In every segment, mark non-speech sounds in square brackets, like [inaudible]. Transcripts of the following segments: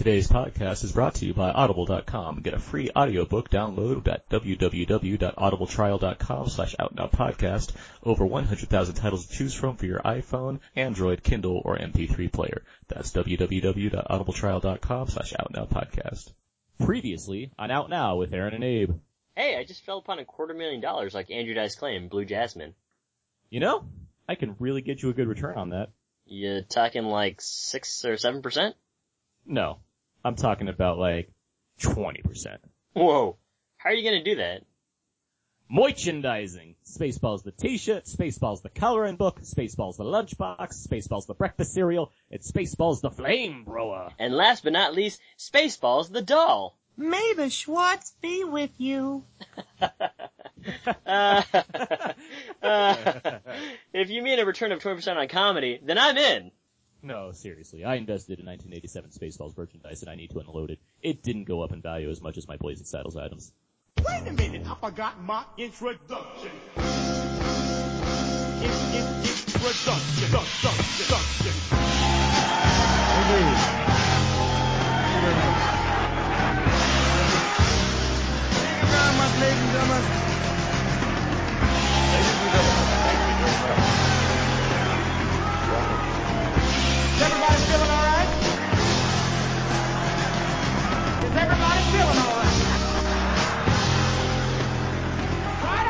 Today's podcast is brought to you by Audible.com. Get a free audiobook download at www.audibletrial.com slash outnowpodcast. Over 100,000 titles to choose from for your iPhone, Android, Kindle, or MP3 player. That's www.audibletrial.com slash outnowpodcast. Previously on Out Now with Aaron and Abe. Hey, I just fell upon a quarter million dollars like Andrew Dice Clay in, Blue Jasmine. You know, I can really get you a good return on that. You talking like six or seven percent? No. I'm talking about like 20%. Whoa. How are you gonna do that? Merchandising. Spaceballs the t-shirt, Spaceballs the coloring book, Spaceballs the lunchbox, Spaceballs the breakfast cereal, it's Spaceballs the flamethrower. And last but not least, Spaceballs the doll. May the Schwartz be with you. [laughs] uh, [laughs] uh, if you mean a return of 20% on comedy, then I'm in. No, seriously. I invested in 1987 Spaceballs merchandise and I need to unload it. It didn't go up in value as much as my Blazing Saddles items. Wait a minute, I forgot my introduction. In, in, introduction, introduction, introduction. Thank you very much, ladies and gentlemen. ladies and gentlemen, thank you very much. Is everybody feeling alright? Is everybody feeling alright? Right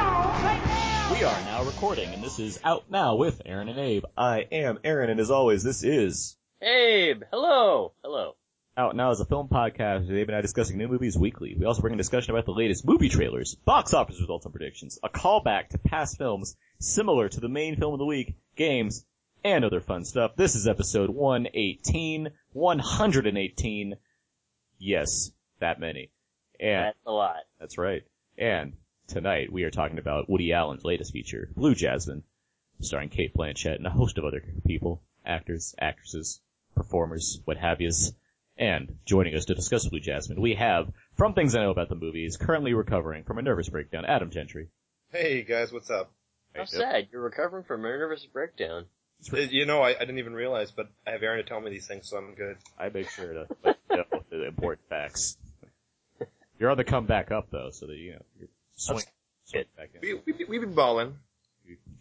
on. We are now recording and this is Out Now with Aaron and Abe. I am Aaron and as always this is Abe, hello, hello. Out Now is a film podcast where Abe and I discussing new movies weekly. We also bring a discussion about the latest movie trailers, box office results and predictions, a callback to past films similar to the main film of the week, games, and other fun stuff. This is episode 118, 118. Yes, that many. And That's a lot. that's right. And tonight we are talking about Woody Allen's latest feature, Blue Jasmine, starring Cate Blanchett and a host of other people, actors, actresses, performers, what have yous. And joining us to discuss Blue Jasmine, we have, from things I know about the movie, is currently recovering from a nervous breakdown, Adam Gentry. Hey guys, what's up? How sad. You're recovering from a nervous breakdown. You know, I, I didn't even realize, but I have Aaron to tell me these things, so I'm good. I make sure to let you know [laughs] the important facts. You're on the come back up though, so that you know you're swing, swing back in. We, we, we've been balling.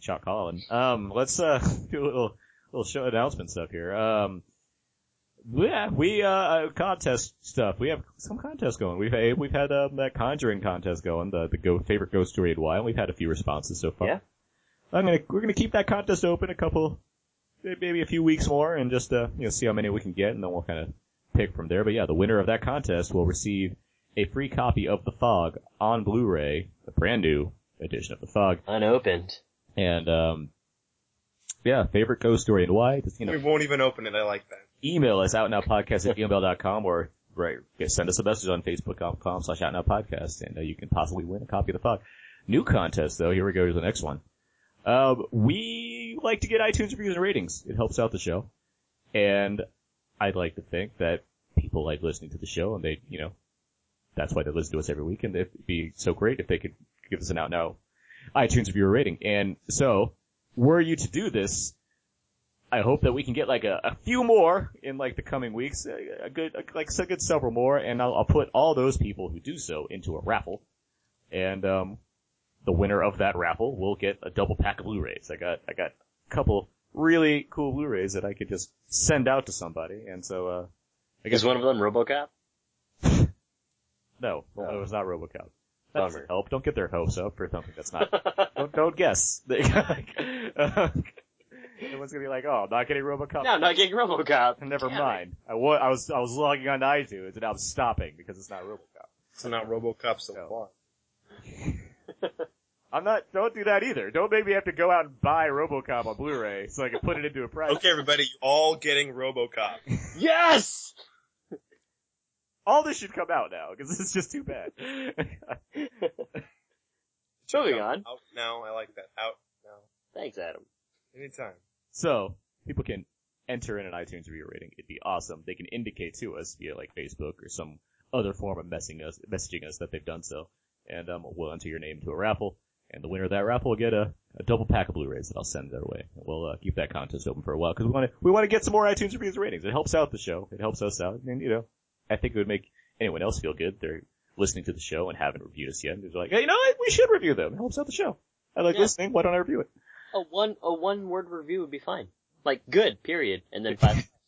Chuck Holland. Um, let's uh [laughs] do a little little show announcement stuff here. Um, yeah, we uh uh, contest stuff. We have some contests going. We've had, we've had um, that Conjuring contest going, the the go favorite ghost story in why, and we've had a few responses so far. Yeah. I'm gonna we're gonna keep that contest open a couple, maybe a few weeks more, and just uh you know see how many we can get, and then we'll kind of pick from there. But yeah, the winner of that contest will receive a free copy of The Fog on Blu-ray, the brand new edition of The Fog. Unopened. And um, yeah, favorite ghost story and why? Just, you know, We won't even open it. I like that. email us outnowpodcast at gmail.com or right, send us a message on facebook.com slash outnowpodcast and uh, you can possibly win a copy of the fog. New contest though, here we go to the next one. Um, we like to get iTunes reviews and ratings. It helps out the show. And I'd like to think that people like listening to the show and they, you know, that's why they listen to us every week and it'd be so great if they could give us an out now iTunes review rating. And so, were you to do this, I hope that we can get like a, a few more in like the coming weeks, a, a good, a, like a good several more, and I'll, I'll put all those people who do so into a raffle, and um, the winner of that raffle will get a double pack of Blu-rays. I got, I got a couple really cool Blu-rays that I could just send out to somebody, and so uh, I guess Is one of them RoboCop? [laughs] no, No. it was not RoboCop. That doesn't help. Don't get their hopes up for something that's not. [laughs] don't, don't guess. [laughs] Everyone's gonna be like, "Oh, I'm not getting RoboCop." No, I'm not getting RoboCop. Never Damn mind. I wa- I was I was logging on to iTunes and now I'm stopping because it's not RoboCop. It's not RoboCop so No. far. I'm not. Don't do that either. Don't make me have to go out and buy RoboCop on Blu-ray so I can put it into a price. Okay, everybody, you all getting RoboCop. [laughs] Yes! All this should come out now because this is just too bad. [laughs] Moving on. Out now. I like that. Out now. Thanks, Adam. Anytime. so people can enter in an iTunes review rating. It'd be awesome. They can indicate to us via like Facebook or some other form of messaging us, messaging us that they've done so, and um, we'll enter your name to a raffle. And the winner of that raffle will get a, a double pack of Blu-rays that I'll send their way. We'll uh, keep that contest open for a while because we want to we want to get some more iTunes reviews and ratings. It helps out the show. It helps us out, and you know, I think it would make anyone else feel good. They're listening to the show and haven't reviewed us yet. They're like, hey, you know what? We should review them. It helps out the show. I like Yeah. listening. Why don't I review it? A one a one word review would be fine. Like good, period, and then five. [laughs]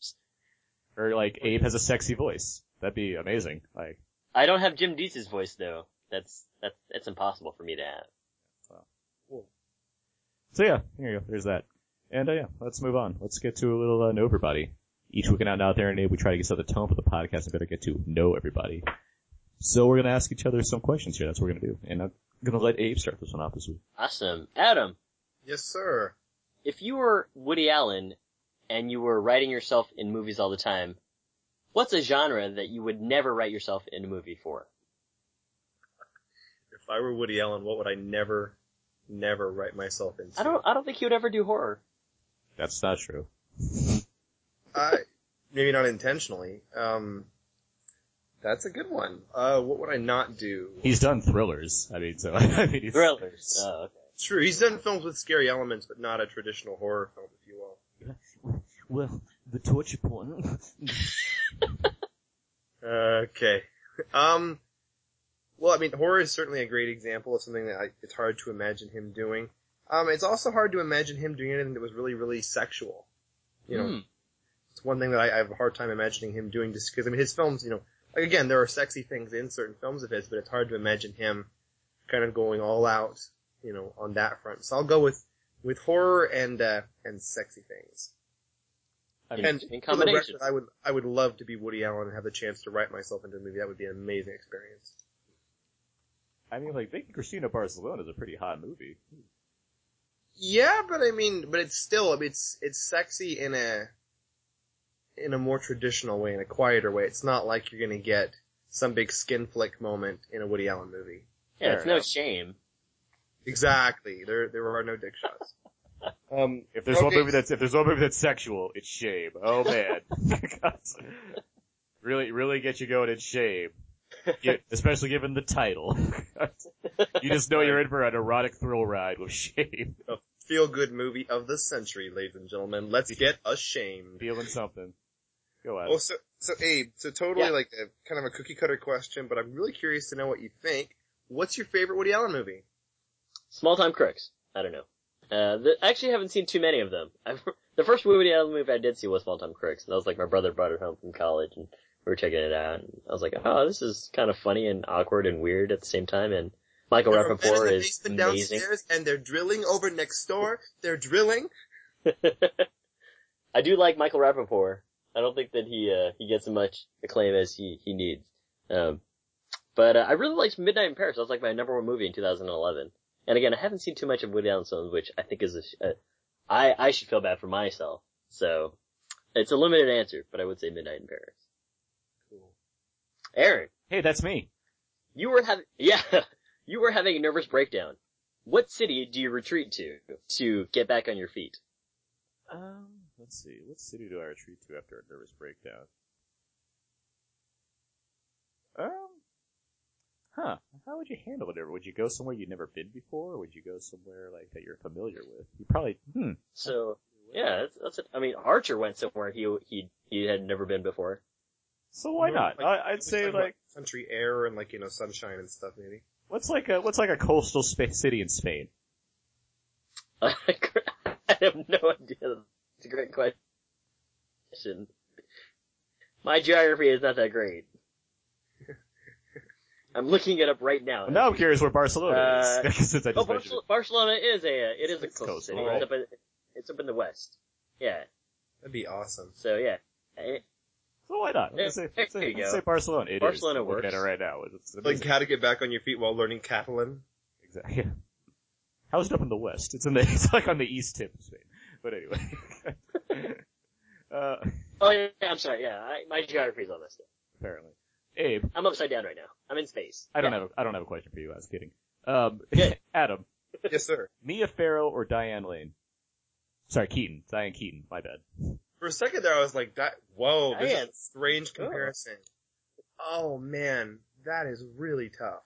Or like Abe has a sexy voice. That'd be amazing. Like, I don't have Jim Dietz's voice though. That's that's that's impossible for me to have. So yeah, here you go. There's that. And uh, yeah, let's move on. Let's get to a little uh, know everybody. Each week and out and out there, and Abe, we try to get set the tone for the podcast and better get to know everybody. So we're gonna ask each other some questions here. That's what we're gonna do. And I'm gonna let Abe start this one off this week. Awesome, Adam. Yes, sir. If you were Woody Allen and you were writing yourself in movies all the time, what's a genre that you would never write yourself in a movie for? If I were Woody Allen, what would I never, never write myself into? I don't I don't think he would ever do horror. That's not true. I, maybe not intentionally. Um, that's a good one. Uh, what would I not do? He's done thrillers. I mean, so [laughs] I mean, he's, Thrillers. Oh, okay. True, he's done films with scary elements, but not a traditional horror film, if you will. [laughs] Well, the torture porn. [laughs] Okay. Um, well, I mean, horror is certainly a great example of something that I, it's hard to imagine him doing. Um, it's also hard to imagine him doing anything that was really, really sexual. You know, Hmm. it's one thing that I, I have a hard time imagining him doing just because, I mean, his films, you know, like again, there are sexy things in certain films of his, but it's hard to imagine him kind of going all out, you know, on that front. So I'll go with, with horror and, uh, and sexy things. I mean, And in combination. record, I would, I would love to be Woody Allen and have the chance to write myself into a movie. That would be an amazing experience. I mean, like, Vicky Cristina Barcelona is a pretty hot movie. Yeah, but I mean, but it's still, I mean, it's, it's sexy in a, in a more traditional way, in a quieter way. It's not like you're gonna get some big skin flick moment in a Woody Allen movie. Yeah, Fair it's no shame. Exactly. There, there are no dick shots. [laughs] Um, If there's one movie that's if there's one movie that's sexual, it's Shame. Oh man, [laughs] [laughs] really, really get you going in Shame. Get- [laughs] especially given the title. [laughs] you just know you're in for an erotic thrill ride with Shame. A feel good movie of the century, ladies and gentlemen. Let's get ashamed. Feeling something. Go at Well, it. so, so Abe, so totally Yeah. like a, kind of a cookie cutter question, but I'm really curious to know what you think. What's your favorite Woody Allen movie? Small time crooks. I don't know. Uh, the, I actually haven't seen too many of them. I've, [laughs] the first Woody Allen movie I did see was Small Time Crooks, and that was like my brother brought it home from college, and we were checking it out, and I was like, oh, this is kind of funny and awkward and weird at the same time, and Michael There are men in Rappaport the is amazing. downstairs, and they're drilling over next door. They're drilling. [laughs] I do like Michael Rappaport. I don't think that he uh, he gets as much acclaim as he he needs. Um, but uh, I really liked Midnight in Paris. That was like my number one movie in 2011. And again, I haven't seen too much of Woody Allen's films, which I think is a, sh- uh, I I should feel bad for myself. So it's a limited answer, but I would say Midnight in Paris. Aaron, Hey, that's me. you were having yeah, [laughs] you were having a nervous breakdown. What city do you retreat to to get back on your feet? Um, let's see. What city do I retreat to after a nervous breakdown? Um, huh. How would you handle it? Would you go somewhere you'd never been before, or would you go somewhere like that you're familiar with? You probably, hmm. So yeah, that's, that's it. I mean, Archer went somewhere he he he had never been before. So why not? Like, I, I'd say like, country air and like you know sunshine and stuff maybe. what's like a what's like a coastal spa- city in Spain? [laughs] I have no idea. It's a great question. My geography is not that great. [laughs] I'm looking it up right now. Now I'm curious where Barcelona Uh, is. [laughs] Since I Oh, just mentioned Barcelona, Barcelona is a uh, it is a coastal coastal, city. right? It's up in it's up in the west. Yeah. That'd be awesome. So yeah. It. So why not? Yeah, Let's say, there say, let's say Barcelona. It is. Barcelona looking works. at it right now. It's like how to get back on your feet while learning Catalan. Exactly. [laughs] How's it up in the west? It's in the [laughs] it's like on the east tip of Spain. But anyway. [laughs] uh Oh yeah, I'm sorry. Yeah, I, my geography is all messed up. apparently. Abe, I'm upside down right now. I'm in space. I don't Yeah. have a, I don't have a question for you, I was kidding. Um Good. Adam, yes, sir. Mia Farrow or Diane Lane? Sorry, Keaton. Diane Keaton, my bad. For a second there, I was like, "That whoa, this is a strange comparison." Oh man, that is really tough.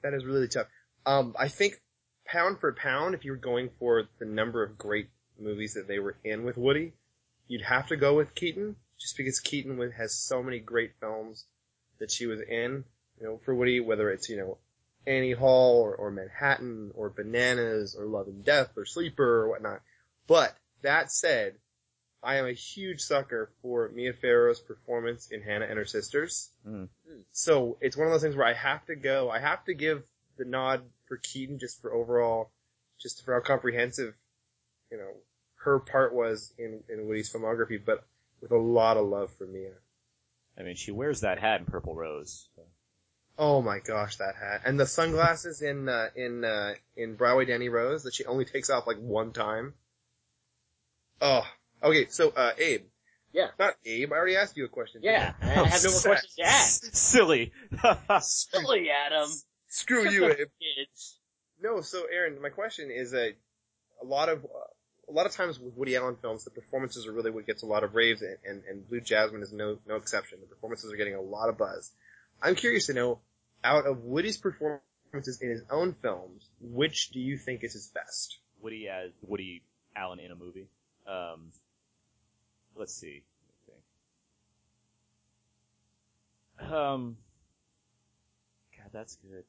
That is really tough. Um, I think pound for pound, if you're going for the number of great movies that they were in with Woody, you'd have to go with Keaton, just because Keaton has so many great films that she was in. You know, for Woody, whether it's you know Annie Hall or, or Manhattan or Bananas or Love and Death or Sleeper or whatnot. But that said, I am a huge sucker for Mia Farrow's performance in Hannah and Her Sisters. Mm. So it's one of those things where I have to go, I have to give the nod for Keaton just for overall, just for how comprehensive, you know, her part was in, in Woody's filmography, but with a lot of love for Mia. I mean, she wears that hat in Purple Rose. so. Oh my gosh, that hat. And the sunglasses in, uh, in, uh, in Broadway Danny Rose that she only takes off like one time. Oh, okay, so, uh, Abe. Yeah. Not Abe, I already asked you a question. Yeah, I? I have no more sad. questions to ask. Silly. [laughs] Silly Adam. Screw you, Abe. Kids. No, so Aaron, my question is that a lot of, uh, a lot of times with Woody Allen films, the performances are really what gets a lot of raves and, and, and Blue Jasmine is no, no exception. The performances are getting a lot of buzz. I'm curious to know, out of Woody's performances in his own films, which do you think is his best? Woody as Woody Allen in a movie. Um, let's see. Um, God, that's good.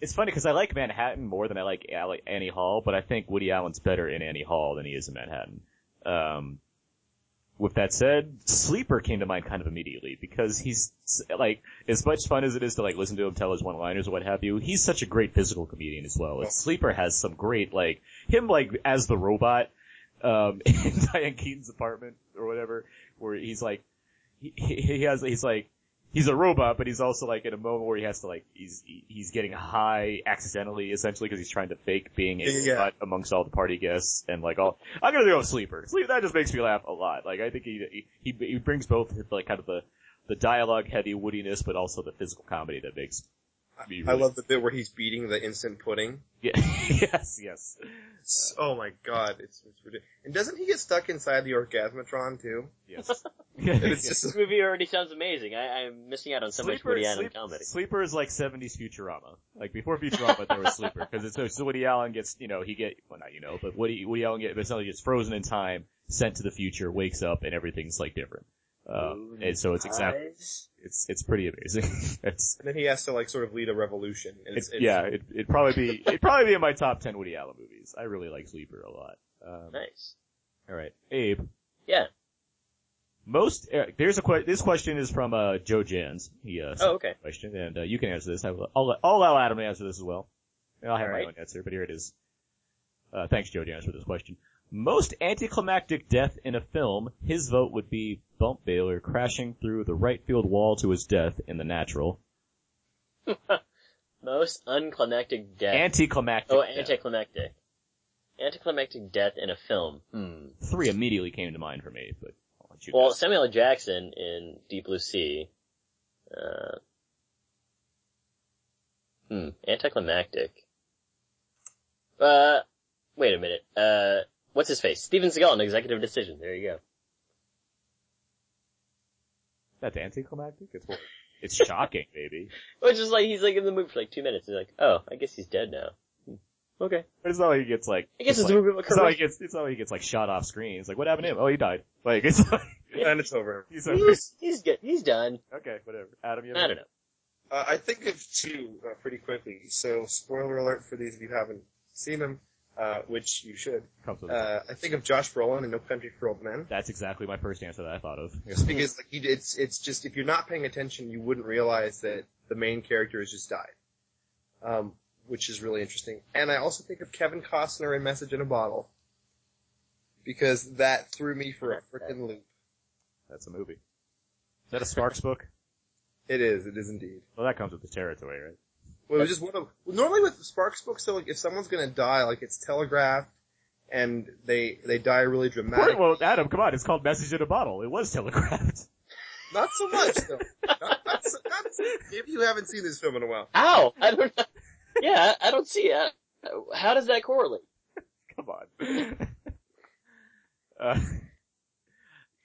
It's funny because I like Manhattan more than I like Annie Hall, but I think Woody Allen's better in Annie Hall than he is in Manhattan. Um, with that said, Sleeper came to mind kind of immediately because he's like as much fun as it is to like listen to him tell his one-liners or what have you. He's such a great physical comedian as well. And Sleeper has some great like him like as the robot um, [laughs] in Diane Keaton's apartment or whatever, where he's like he, he has he's like he's a robot, but he's also like in a moment where he has to like he's he's getting high accidentally, essentially, because he's trying to fake being a Yeah. robot amongst all the party guests and like all. I'm gonna go sleeper. Sleep that just makes me laugh a lot. Like I think he he he brings both like kind of the the dialogue heavy woodiness, but also the physical comedy that makes. Me I love the bit where he's beating the instant pudding. Yeah, [laughs] yes, yes. It's- oh my god, it's, it's ridiculous. And doesn't he get stuck inside the orgasmatron too? Yes. [laughs] It's just, This movie already sounds amazing. I, I'm missing out on so much Woody Allen Sleep- comedy. Sleeper is like 70s Futurama. Like before Futurama, there was Sleeper because it's so, so Woody Allen gets, you know, he get well not you know, but Woody Woody Allen get essentially gets frozen in time, sent to the future, wakes up, and everything's like different. Um, and so it's exactly it's it's pretty amazing. [laughs] it's, and then he has to like sort of lead a revolution. And it's it's, it's, yeah, it, it'd probably be it'd probably be in my top 10 Woody Allen movies. I really like Sleeper a lot. Um, Nice. all right, Abe. Yeah. Most uh, there's a que- this question is from uh, Joe Jans. He uh, sent Oh, okay. question, and uh, you can answer this. I will, I'll, I'll allow Adam to answer this as well. And I'll have All my right. own answer, but here it is. Uh, thanks, Joe Jans, for this question. Most anticlimactic death in a film, his vote would be Bump Bailey crashing through the right field wall to his death in The Natural. [laughs] Most unclimactic death. Anticlimactic. oh, death. anticlimactic. Anticlimactic death in a film. Hmm. Three immediately came to mind for me, but I'll let you Well, guess. Samuel. Jackson in Deep Blue Sea. Uh, hmm. Anticlimactic. Uh, wait a minute. Uh, what's his face? Steven Seagal in Executive Decision. There you go. That's anticlimactic? It's, it's [laughs] shocking, baby. Which is like, he's like in the movie for like two minutes. He's like, oh, I guess he's dead now. Hmm. Okay. But it's not like he gets like, I guess it's like, a movie about It's not like career. he gets, it's not like he gets like shot off screen. It's like, what happened to him? Oh, he died. Like, it's like, [laughs] and it's over. he's okay. He's, he's good. He's done. Okay, whatever. Adam, you have I don't know. Uh, I think of two uh, pretty quickly. So spoiler alert for these of you who haven't seen them, uh, which you should. Uh, I think of Josh Brolin in No Country for Old Men. That's exactly my first answer that I thought of. Just because like it's it's just if you're not paying attention, you wouldn't realize that the main character has just died, um, which is really interesting. And I also think of Kevin Costner in Message in a Bottle because that threw me for a freaking loop. That's a movie. Is that a Sparks book? It is, it is indeed. Well, that comes with the territory, right? Well, it was just one of normally with Sparks books, so like if someone's gonna die, like it's telegraphed, and they they die really dramatic. Well, Adam, come on, it's called Message in a Bottle. It was telegraphed. [laughs] Not so much though. not, not, so, not so, maybe you haven't seen this film in a while. Ow! I don't know. Yeah, I don't see it. How does that correlate? [laughs] Come on. [laughs] uh,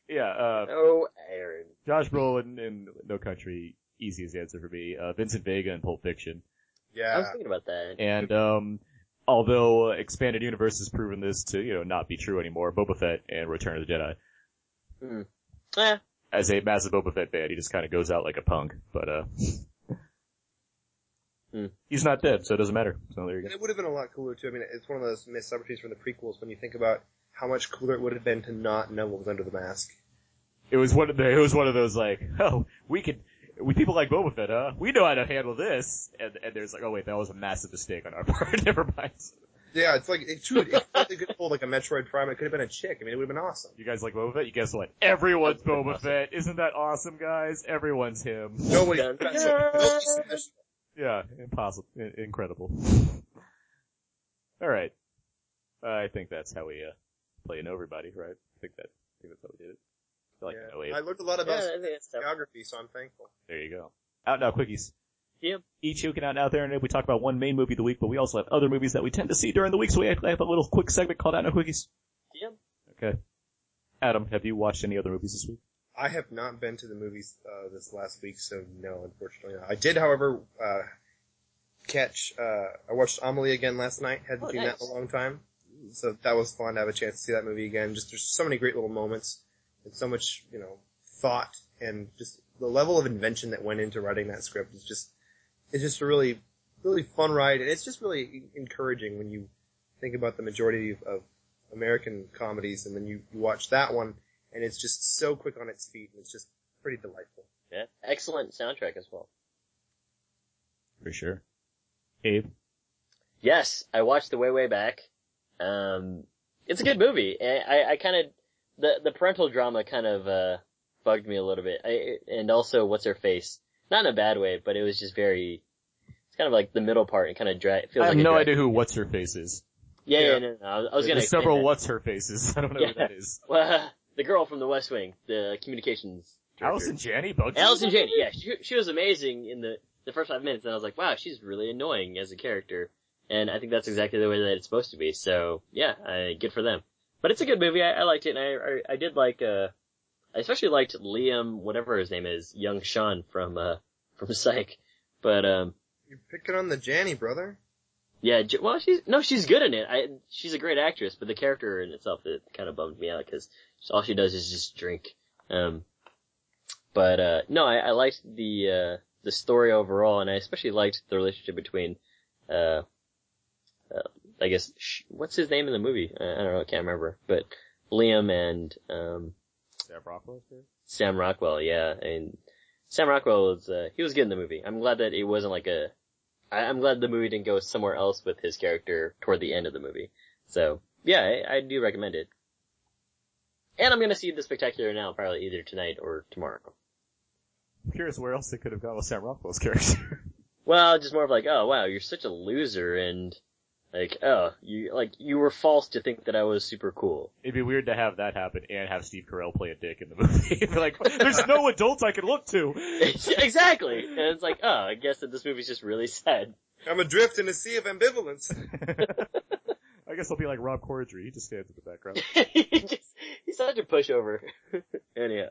Yeah, uh, Oh, Aaron. Josh Brolin in No Country, easiest answer for me. Uh, Vincent Vega in Pulp Fiction. I was thinking about that. And, um, although uh, Expanded Universe has proven this to, you know, not be true anymore, Boba Fett and Return of the Jedi. Hmm. Eh, As a massive Boba Fett fan, he just kind of goes out like a punk, but, uh, [laughs] Hmm. he's not dead, so it doesn't matter. So there you And go. it would have been a lot cooler too. I mean, it's one of those missed opportunities from the prequels when you think about how much cooler it would have been to not know what was under the mask. It was one of the, it was one of those like, oh, we could, we people like Boba Fett, huh? We know how to handle this. And, and there's like, oh wait, that was a massive mistake on our [laughs] part. Never mind. Yeah, it's like it should. If they could pull like a Metroid Prime, it could have been a chick. I mean, it would have been awesome. You guys like Boba Fett? You guess what? Everyone's Boba Fett. Isn't that awesome, guys? Everyone's him. Nobody. Dun, dun, special. dun. Nobody special. Yeah, impossible, I- incredible. All right, I think that's how we uh, play and know everybody, right? I think that, I think that's how we did it. I feel like I know Yeah. I learned a lot about I think that's tough. geography, so I'm thankful. There you go. Out now, quickies. Yep. Each who can out out there, and we talk about one main movie of the week, but we also have other movies that we tend to see during the week. So we have a little quick segment called Out Now Quickies. Yep. Okay. Adam, have you watched any other movies this week? I have not been to the movies uh, this last week, so no, unfortunately not. I did, however, uh, catch. Uh, I watched Amelie again last night. Hadn't Oh, seen that in a long time, so that was fun to have a chance to see that movie again. Just there's so many great little moments and so much you know thought and just the level of invention that went into writing that script is just it's just a really really fun ride, and it's just really encouraging when you think about the majority of, of American comedies, and then you, you watch that one, and it's just so quick on its feet, and it's just pretty delightful. Yeah. Excellent soundtrack as well. For sure. Abe? Yes, I watched the way way back. Um, it's a good movie. I I, I kind of the the parental drama kind of uh bugged me a little bit. I, and also what's her face? Not in a bad way, but it was just very. It's kind of like the middle part and kind of drag. Feels like I have like no idea who What's Her Face is. Yeah, yeah, Yeah. no, no, I was, I was gonna. There's several. What's Her Faces. [laughs] I don't know Yeah. who that is. Well, [laughs] the girl from The West Wing, the communications. director. Allison Janney? Bugsy? Allison Janney, yeah, she, she was amazing in the, the first five minutes, and I was like, wow, she's really annoying as a character. And I think that's exactly the way that it's supposed to be, so, yeah, I, good for them. But it's a good movie, I, I liked it, and I, I, I did like, uh, I especially liked Liam, whatever his name is, young Sean from, uh, from [laughs] Psych. But, um, You're picking on the Janney, brother. yeah, well, she's, no, she's good in it. I, she's a great actress, but the character in itself, it kind of bummed me out, cause all she does is just drink. Um, but, uh, no, I, I liked the, uh, the story overall, and I especially liked the relationship between, uh, uh I guess, sh- what's his name in the movie? I, I don't know, I can't remember, but Liam and, um, Sam Rockwell? Sam Rockwell, yeah, and Sam Rockwell was, uh, he was good in the movie. I'm glad that it wasn't like a, I, I'm glad the movie didn't go somewhere else with his character toward the end of the movie. So, yeah, I, I do recommend it. And I'm gonna see The Spectacular now, probably either tonight or tomorrow. I'm curious where else they could have gone with Sam Rockwell's character. [laughs] Well, just more of like, oh wow, you're such a loser and, like, oh, you, like, you were false to think that I was super cool. It'd be weird to have that happen and have Steve Carell play a dick in the movie. [laughs] Like, there's no [laughs] adults I can look to. exactly! And it's like, oh, I guess that this movie's just really sad. I'm adrift in a sea of ambivalence. [laughs] I guess I'll be like Rob Corddry. He just stands in the background. he just, he's such a pushover. Anyhow.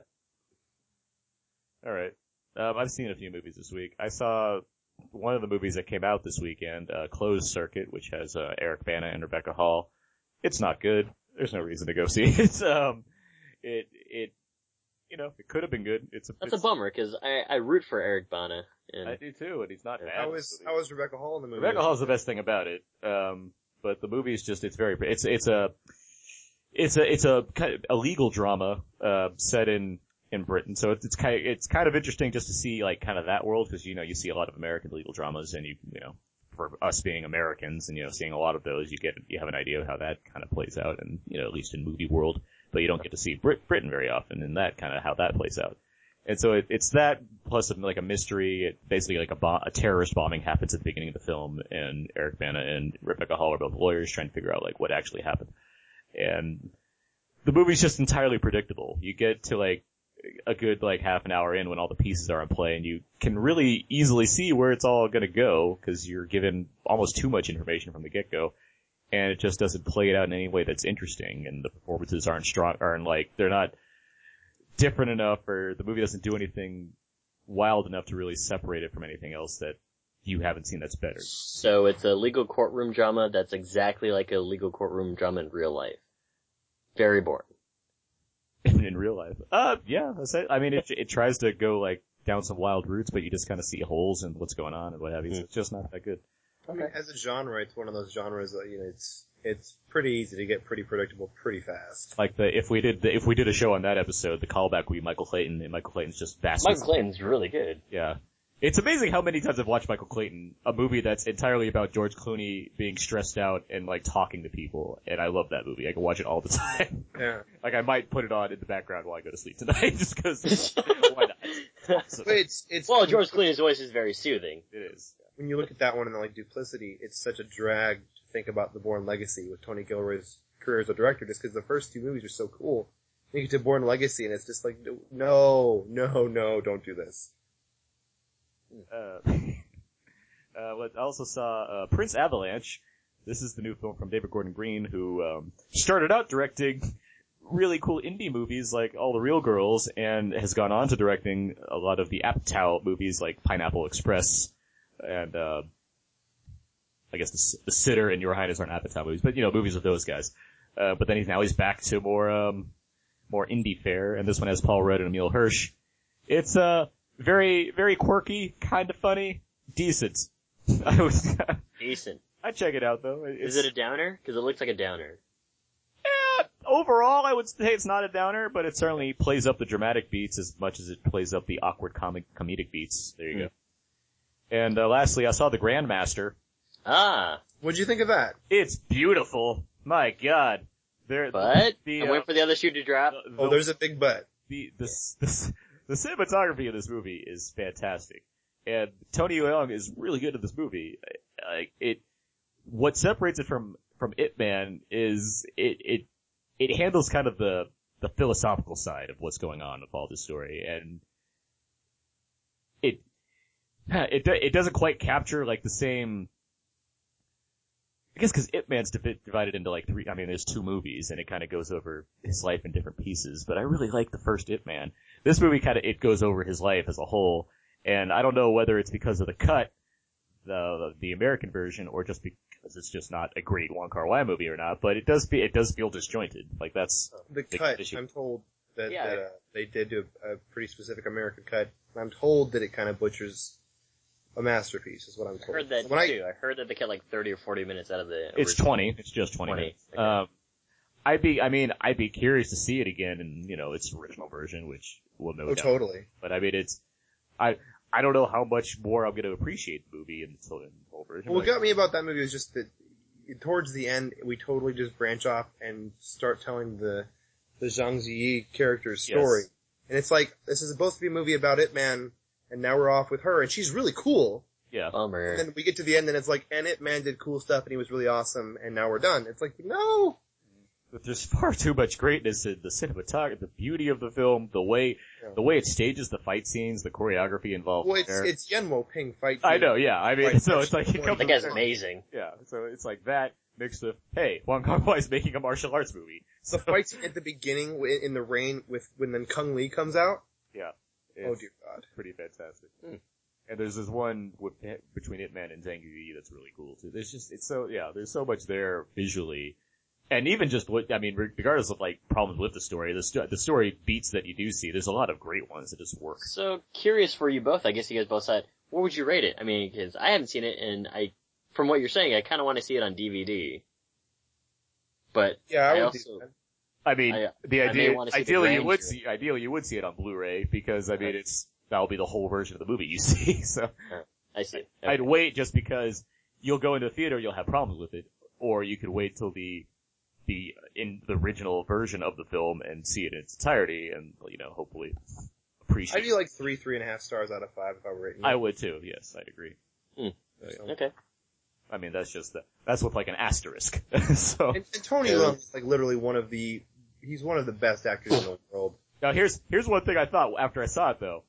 Alright. Um, I've seen a few movies this week. I saw one of the movies that came out this weekend, uh, Closed Circuit, which has, uh, Eric Bana and Rebecca Hall. It's not good. There's no reason to go see [laughs] it. Um, it, it, you know, it could have been good. It's a, That's a bummer, cause I, I root for Eric Bana. And I do too, and he's not bad. How in is this how movie. is Rebecca Hall in the movie? Rebecca Hall's the best thing about it. Um, but the movie is just, it's very, it's, it's a, it's a, it's a kind of a legal drama, uh, set in, in Britain. So it's, it's kind of, it's kind of interesting just to see like kind of that world because, you know, you see a lot of American legal dramas and you, you know, for us being Americans and, you know, seeing a lot of those, you get, you have an idea of how that kind of plays out and, you know, at least in movie world, but you don't get to see Brit- Britain very often and that kind of how that plays out. And so it, it's that plus like a mystery. It, basically, like a, bo- a terrorist bombing happens at the beginning of the film, and Eric Bana and Rebecca Hall are both lawyers trying to figure out like what actually happened. And the movie's just entirely predictable. You get to like a good like half an hour in when all the pieces are in play, and you can really easily see where it's all going to go because you're given almost too much information from the get go. And it just doesn't play it out in any way that's interesting, and the performances aren't strong, aren't like, they're not, different enough or the movie doesn't do anything wild enough to really separate it from anything else that you haven't seen that's better. So it's a legal courtroom drama that's exactly like a legal courtroom drama in real life. Very boring. [laughs] in real life. Uh, yeah, that's it. I mean, it, it tries to go like down some wild routes, but you just kind of see holes in what's going on and what have you. So it's just not that good. I mean, as a genre, it's one of those genres that you know it's it's pretty easy to get pretty predictable pretty fast. Like the if we did the, if we did a show on that episode, the callback would be Michael Clayton, and Michael Clayton's just vastly. Michael Clayton's really good. Yeah. It's amazing how many times I've watched Michael Clayton, a movie that's entirely about George Clooney being stressed out and like talking to people, and I love that movie. I can watch it all the [laughs] time. Yeah, like I might put it on in the background while I go to sleep tonight, [laughs] just because. [laughs] why not? Awesome. it's it's Well, George Clooney's voice is very soothing. It is. when you look at that one and like Duplicity, it's such a drag to think about the Bourne Legacy with Tony Gilroy's career as a director, just because the first two movies are so cool. You get to Bourne Legacy and it's just like, no, no, no, don't do this. Uh, uh, I also saw uh, Prince Avalanche. This is the new film from David Gordon Green, who um, started out directing really cool indie movies like All the Real Girls, and has gone on to directing a lot of the Apatow movies like Pineapple Express, and uh, I guess the, the Sitter and Your Highness aren't Apatow movies, but you know movies with those guys. Uh, but then he's now he's back to more um, more indie fare, and this one has Paul Rudd and Emile Hirsch. It's uh very very quirky, kind of funny, decent. I was Decent. [laughs] I check it out though. It's, Is it a downer? Because it looks like a downer. eh, overall? I would say it's not a downer, but it certainly plays up the dramatic beats as much as it plays up the awkward comic comedic beats. There you go. And uh, lastly, I saw the Grandmaster. Ah, What'd you think of that? It's beautiful. My God. There, but the, I'm uh, waiting for the other shoe to drop. the, Oh, there's a big butt. the, the, the, the cinematography of this movie is fantastic. And Tony Leung is really good in this movie. Like, it, what separates it from, from Ip Man is it, it, it handles kind of the, the philosophical side of what's going on with all this story. And it, it, it doesn't quite capture like the same, I guess because Ip Man's divi- divided into like three. I mean, there's two movies, and it kind of goes over his life in different pieces. But I really like the first Ip Man. This movie kind of it goes over his life as a whole, and I don't know whether it's because of the cut, the the American version, or just because it's just not a great Wong Kar Wai movie or not. But it does be it does feel disjointed. Like that's The Big cut, issue. I'm told that, Yeah. that uh, they did do a, a pretty specific American cut. I'm told that it kind of butchers a masterpiece, is what I'm I told. heard that when I, too. I heard that they cut like 30 or 40 minutes out of the. it's twenty. It's just twenty. 20, minutes. okay. Um, I'd be I mean I'd be curious to see it again in you know its original version, which will no oh, doubt totally. But I mean, it's I I don't know how much more I'm going to appreciate the movie until in the whole version. Well, what but- got me about that movie was just that towards the end, we totally just branch off and start telling the the Zhang Ziyi character's Yes. story. And it's like, this is supposed to be a movie about Ip Man, and now we're off with her, and she's really cool. yeah, Bummer. And then we get to the end, and it's like, and Ip Man did cool stuff, and he was really awesome, and now we're done. It's like, no! but there's far too much greatness in the cinematography, the beauty of the film, the way Yeah. the way it stages the fight scenes, the choreography involved. Well, it's, there. it's Yuen Woo-ping fight. I know, yeah. I mean, Right, so it's like it comes that guy's amazing. yeah. So it's like that mixed with hey, Wong Kar Wai is making a martial arts movie. The So fight scene at the beginning in the rain with, when then Kung Lee comes out. yeah, Oh dear God. pretty fantastic. Hmm. And there's this one with, between Ip Man and Zhang Yi that's really cool too. There's just, it's so, yeah, there's so much there visually. And even just what, I mean, regardless of like problems with the story, the, sto- the story beats that you do see, there's a lot of great ones that just work. So curious for you both. I guess you guys both said, what would you rate it? I mean, because I haven't seen it, and I, from what you're saying, I kind of want to see it on DVD. But Yeah, I, I would also- do that. I mean, I- uh, the I idea, wanna see the ideally you would see, ideally you would see it on Blu-ray because I mean it's, that'll be the whole version of the movie you [laughs] see, so. I see. I'd wait just because you'll go into the theater, you'll have problems with it, or you could wait till the the in the original version of the film and see it in its entirety, and you know, hopefully appreciate. I'd be like three, three and a half stars out of five if I were rating. I would too. Yes, I'd agree. Hmm. Oh, so- Okay. I mean, that's just the, that's with like an asterisk. [laughs] so And, and Tony Yeah. Leung is like literally one of the, he's one of the best actors in the world. now here's here's one thing I thought after I saw it though.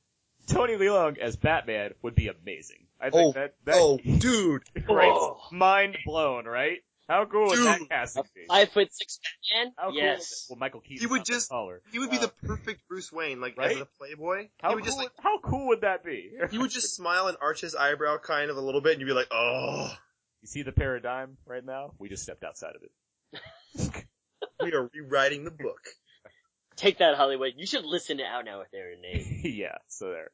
Tony Leung as Batman would be amazing. I think Oh, that that oh, [laughs] dude! [laughs] right, Oh. mind blown, right? How cool would that casting be? five foot six Batman? How yes. Would, well, Michael Keaton He would just- taller. He would be Uh, the perfect Bruce Wayne, like right? as a playboy. How he would cool, just like how cool would that be? he would just smile and arch his eyebrow kind of a little bit, and you'd be like, oh, You see the paradigm right now? We just stepped outside of it. [laughs] we are rewriting the book. Take that, Hollywood. You should listen to Out Now with Aaron Nate. [laughs] yeah, so there.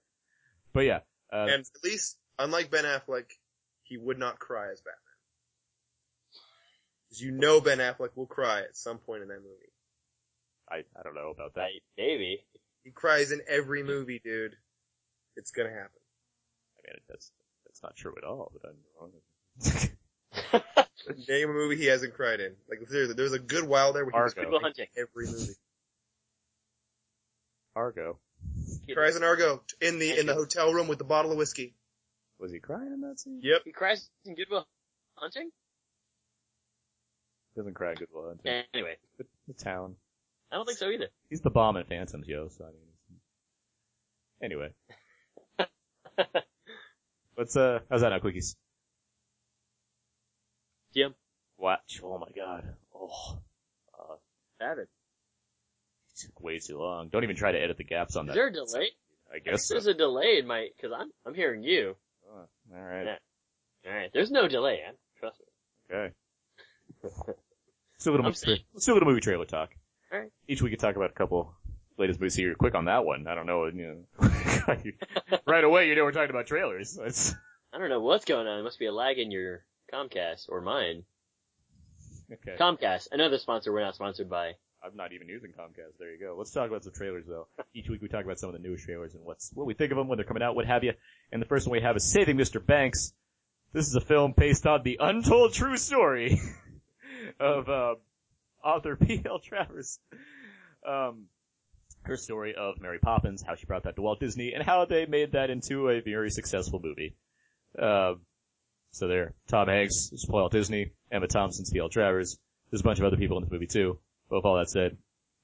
But yeah, uh, And at least, unlike Ben Affleck, he would not cry as Batman. Because you know Ben Affleck will cry at some point in that movie. I, I don't know about that. Right, maybe. He cries in every movie, dude. It's gonna happen. I mean, that's, that's not true at all, but I'm wrong. [laughs] [laughs] Name a movie he hasn't cried in. Like seriously, there was a good while there where he was Argo. crying Good hunting. every movie. Argo. He cries in Argo in the in the hotel room with the bottle of whiskey. Was he crying in that scene? Yep. He cries in Goodwill Hunting? He Doesn't cry in Good Will Hunting. Anyway, The, the town. I don't think so either. He's the bomb in Phantoms, yo, so I mean. Anyway. [laughs] What's, uh, how's that now, Quickies? Jim? Watch. Oh my god. Oh. Uh, Savage. it took way too long. Don't even try to edit the gaps on Is that. there a delay? I guess so. There's a delay in my, cause I'm, I'm hearing you. Oh, Alright. Yeah. Alright, there's no delay, man. Trust me. Okay. [laughs] Still a little, movie still a little movie trailer talk. Alright. Each week we talk about a couple latest movies here. Quick on that one. I don't know, you know. [laughs] right away you know we're talking about trailers. It's, I don't know what's going on. There must be a lag in your Comcast or mine. okay. Comcast, another sponsor we're not sponsored by. I'm not even using Comcast. There you go. Let's talk about some trailers though. [laughs] Each week we talk about some of the newest trailers and what's what we think of them when they're coming out, what have you. And the first one we have is Saving Mr. Banks. This is a film based on the untold true story [laughs] of uh, author [laughs] P.L. Travers. Um, her story of Mary Poppins, how she brought that to Walt Disney, and how they made that into a very successful movie. Uh, so there, Tom Hanks is Walt Disney, Emma Thompson's P.L. Travers. There's a bunch of other people in this movie too. But with all that said,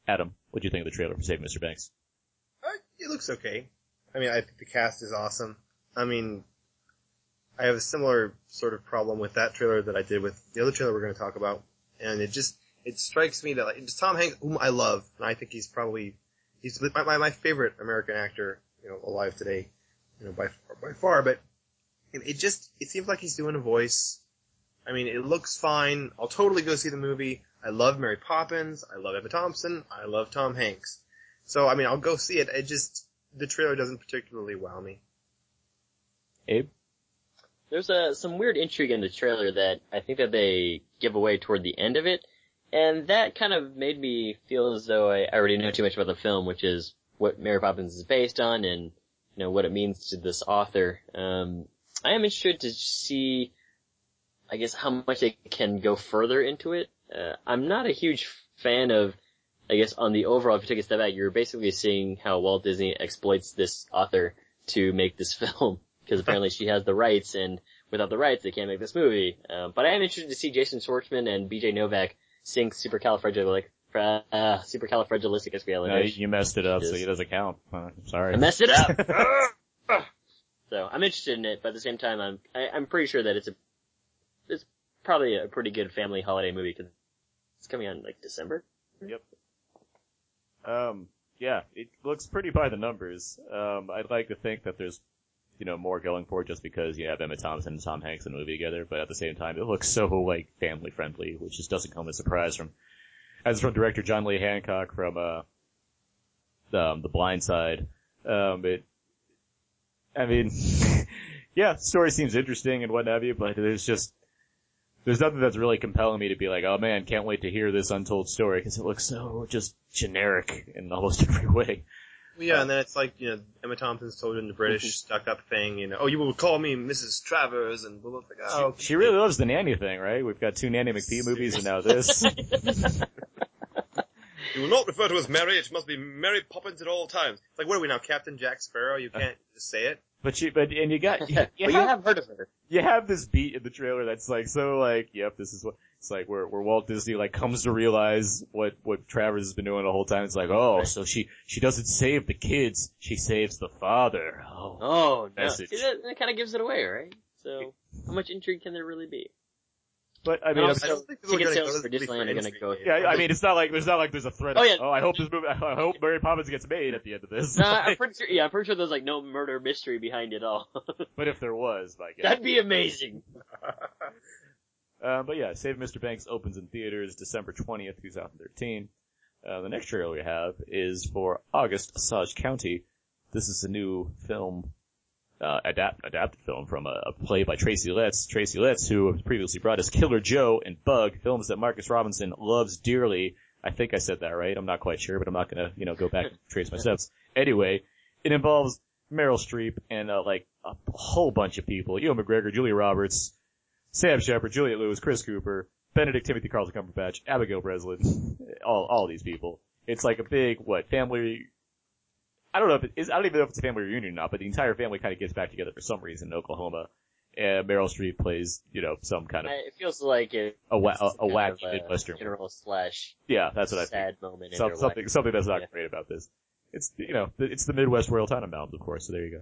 Adam, what do you think of the trailer for Saving Mr. Banks? Uh, it looks okay. I mean, I think the cast is awesome. I mean, I have a similar sort of problem with that trailer that I did with the other trailer we're going to talk about, and it just it strikes me that like it's Tom Hanks, whom I love, and I think he's probably he's my my, my favorite American actor, you know, alive today, you know, by far by far. But it, it just it seems like he's doing a voice. I mean, it looks fine. I'll totally go see the movie. I love Mary Poppins. I love Emma Thompson. I love Tom Hanks. So I mean, I'll go see it. It just the trailer doesn't particularly wow me. Abe? There's a, some weird intrigue in the trailer that I think that they give away toward the end of it, and that kind of made me feel as though I already know too much about the film, which is what Mary Poppins is based on and, you know, what it means to this author. Um, I am interested to see, I guess, how much they can go further into it. Uh, I'm not a huge fan of, I guess, on the overall, if you take a step back, you're basically seeing how Walt Disney exploits this author to make this [laughs] film because apparently she has the rights, and without the rights, they can't make this movie. Um, but I am interested to see Jason Schwartzman and B.J. Novak sing Supercalifragilistic, uh, Supercalifragilisticexpialidocious. No, you, messed it up, so it doesn't count. Uh, sorry. I messed it up. [laughs] [laughs] so I'm interested in it, but at the same time, I'm I, I'm pretty sure that it's a it's probably a pretty good family holiday movie because it's coming out in like December. Yep. Um, yeah, it looks pretty by the numbers. Um, I'd like to think that there's, you know, more going for it just because you have Emma Thompson and Tom Hanks in the movie together, but at the same time, it looks so, like, family friendly, which just doesn't come as a surprise from, as from director John Lee Hancock from, uh, um, The Blind Side. Um, it, I mean, [laughs] yeah, story seems interesting and what have you, but there's just, there's nothing that's really compelling me to be like, oh man, can't wait to hear this untold story because it looks so just generic in almost [laughs] every way. Well, yeah, and then it's like, you know, Emma Thompson's told in the British mm-hmm. stuck up thing, you know, oh, you will call me Mrs. Travers, and blah, blah, blah. Like, oh, okay. She really loves the nanny thing, right? We've got two Nanny McPhee movies and now this. [laughs] You will not refer to as Mary, it must be Mary Poppins at all times. It's like, what are we now, Captain Jack Sparrow? You uh. can't just say it? but you, but, and you got, [laughs] you, but you, you have, have heard of her. you have this beat in the trailer that's like, so like, yep, this is what, it's like where, where Walt Disney like comes to realize what, what Travers has been doing the whole time. It's like, oh, so she, she doesn't save the kids, she saves the father. Oh. Oh, no. Message. See, that, that kind of gives it away, right? So, how much intrigue can there really be? But I mean, also, I don't think ticket sales go for Disneyland are gonna go. industry. yeah, I mean, it's not like there's not like there's a threat. Oh, of, yeah. oh, I hope this movie, [laughs] I hope Mary Poppins gets made at the end of this. Nah, I'm pretty sure. Yeah, I'm pretty sure there's like no murder mystery behind it all. [laughs] but if there was, guess. That'd be amazing. [laughs] Uh, but yeah, Save Mr. Banks opens in theaters December 20th, 2013. Uh, the next trailer we have is for August, Osage County. This is a new film, uh, adapt, adapted film from a, a play by Tracy Letts. Tracy Letts, who was previously brought us Killer Joe and Bug, films that Marcus Robinson loves dearly. I think I said that right. I'm not quite sure, but I'm not gonna, you know, go back and trace my steps. Anyway, it involves Meryl Streep and, uh, like, a whole bunch of people. Ewan McGregor, Julia Roberts, Sam Shepard, Juliette Lewis, Chris Cooper, Benedict Timothy Carlton Cumberbatch, Abigail Breslin, all all these people. It's like a big what family. I don't know if it is. I don't even know if it's a family reunion or not, but the entire family kind of gets back together for some reason in Oklahoma. And Meryl Streep plays, you know, some kind of I- It feels like it. a, wa- a, a kind wacky of a Midwestern. funeral slash Yeah, that's what I think. sad moment in Some, something life. something that's not Yeah. great about this. It's you know the- it's the Midwest Royal Tenenbaums, of course. So there you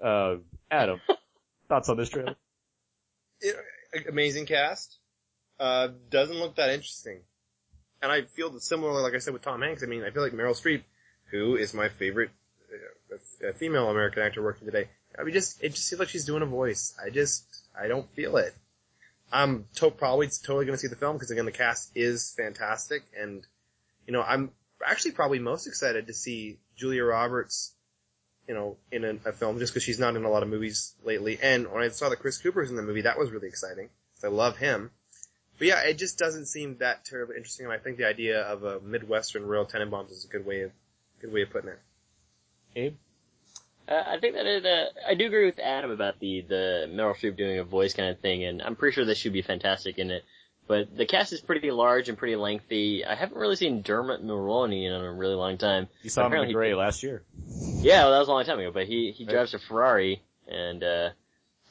go. Uh, Adam, [laughs] thoughts on this trailer? it, amazing cast. Uh, doesn't look that interesting. And I feel that similarly, like I said with Tom Hanks, I mean, I feel like Meryl Streep, who is my favorite uh, female American actor working today, I mean, just, it just seems like she's doing a voice. I just, I don't feel it. I'm to- probably totally gonna see the film because again, the cast is fantastic and, you know, I'm actually probably most excited to see Julia Roberts you know, in a, a film just because she's not in a lot of movies lately. And when I saw that Chris Cooper's in the movie, that was really exciting. I love him. But yeah, it just doesn't seem that terribly interesting. And I think the idea of a Midwestern Royal Tenenbaums is a good way of good way of putting it. Abe? Uh, I think that it, uh, I do agree with Adam about the, the Meryl Streep doing a voice kind of thing, and I'm pretty sure this should be fantastic in it. But the cast is pretty large and pretty lengthy. I haven't really seen Dermot Mulroney in a really long time. You saw him in the Grey last year. Yeah, well, that was a long time ago, but he, he Right. drives a Ferrari, and, uh,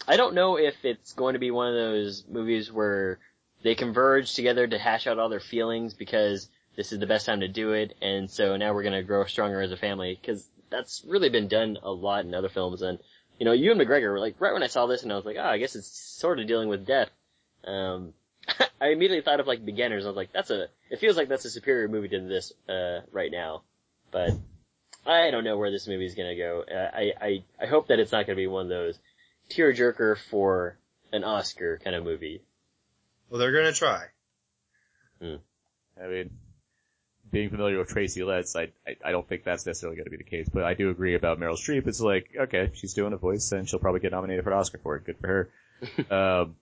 I don't know if it's going to be one of those movies where they converge together to hash out all their feelings because this is the best time to do it, and so now we're gonna grow stronger as a family, cause that's really been done a lot in other films, and, you know, Ewan McGregor, were like, right when I saw this and I was like, oh, I guess it's sort of dealing with death, um, [laughs] I immediately thought of like Beginners, I was like, that's a, it feels like that's a superior movie to this, uh, right now, but, I don't know where this movie is gonna go. Uh, I, I, I hope that it's not gonna be one of those tearjerker for an Oscar kind of movie. Well, they're gonna try. Hmm. I mean, being familiar with Tracy Letts, I, I, I don't think that's necessarily going to be the case, but I do agree about Meryl Streep. It's like, okay, she's doing a voice and she'll probably get nominated for an Oscar for it. Good for her. [laughs] um,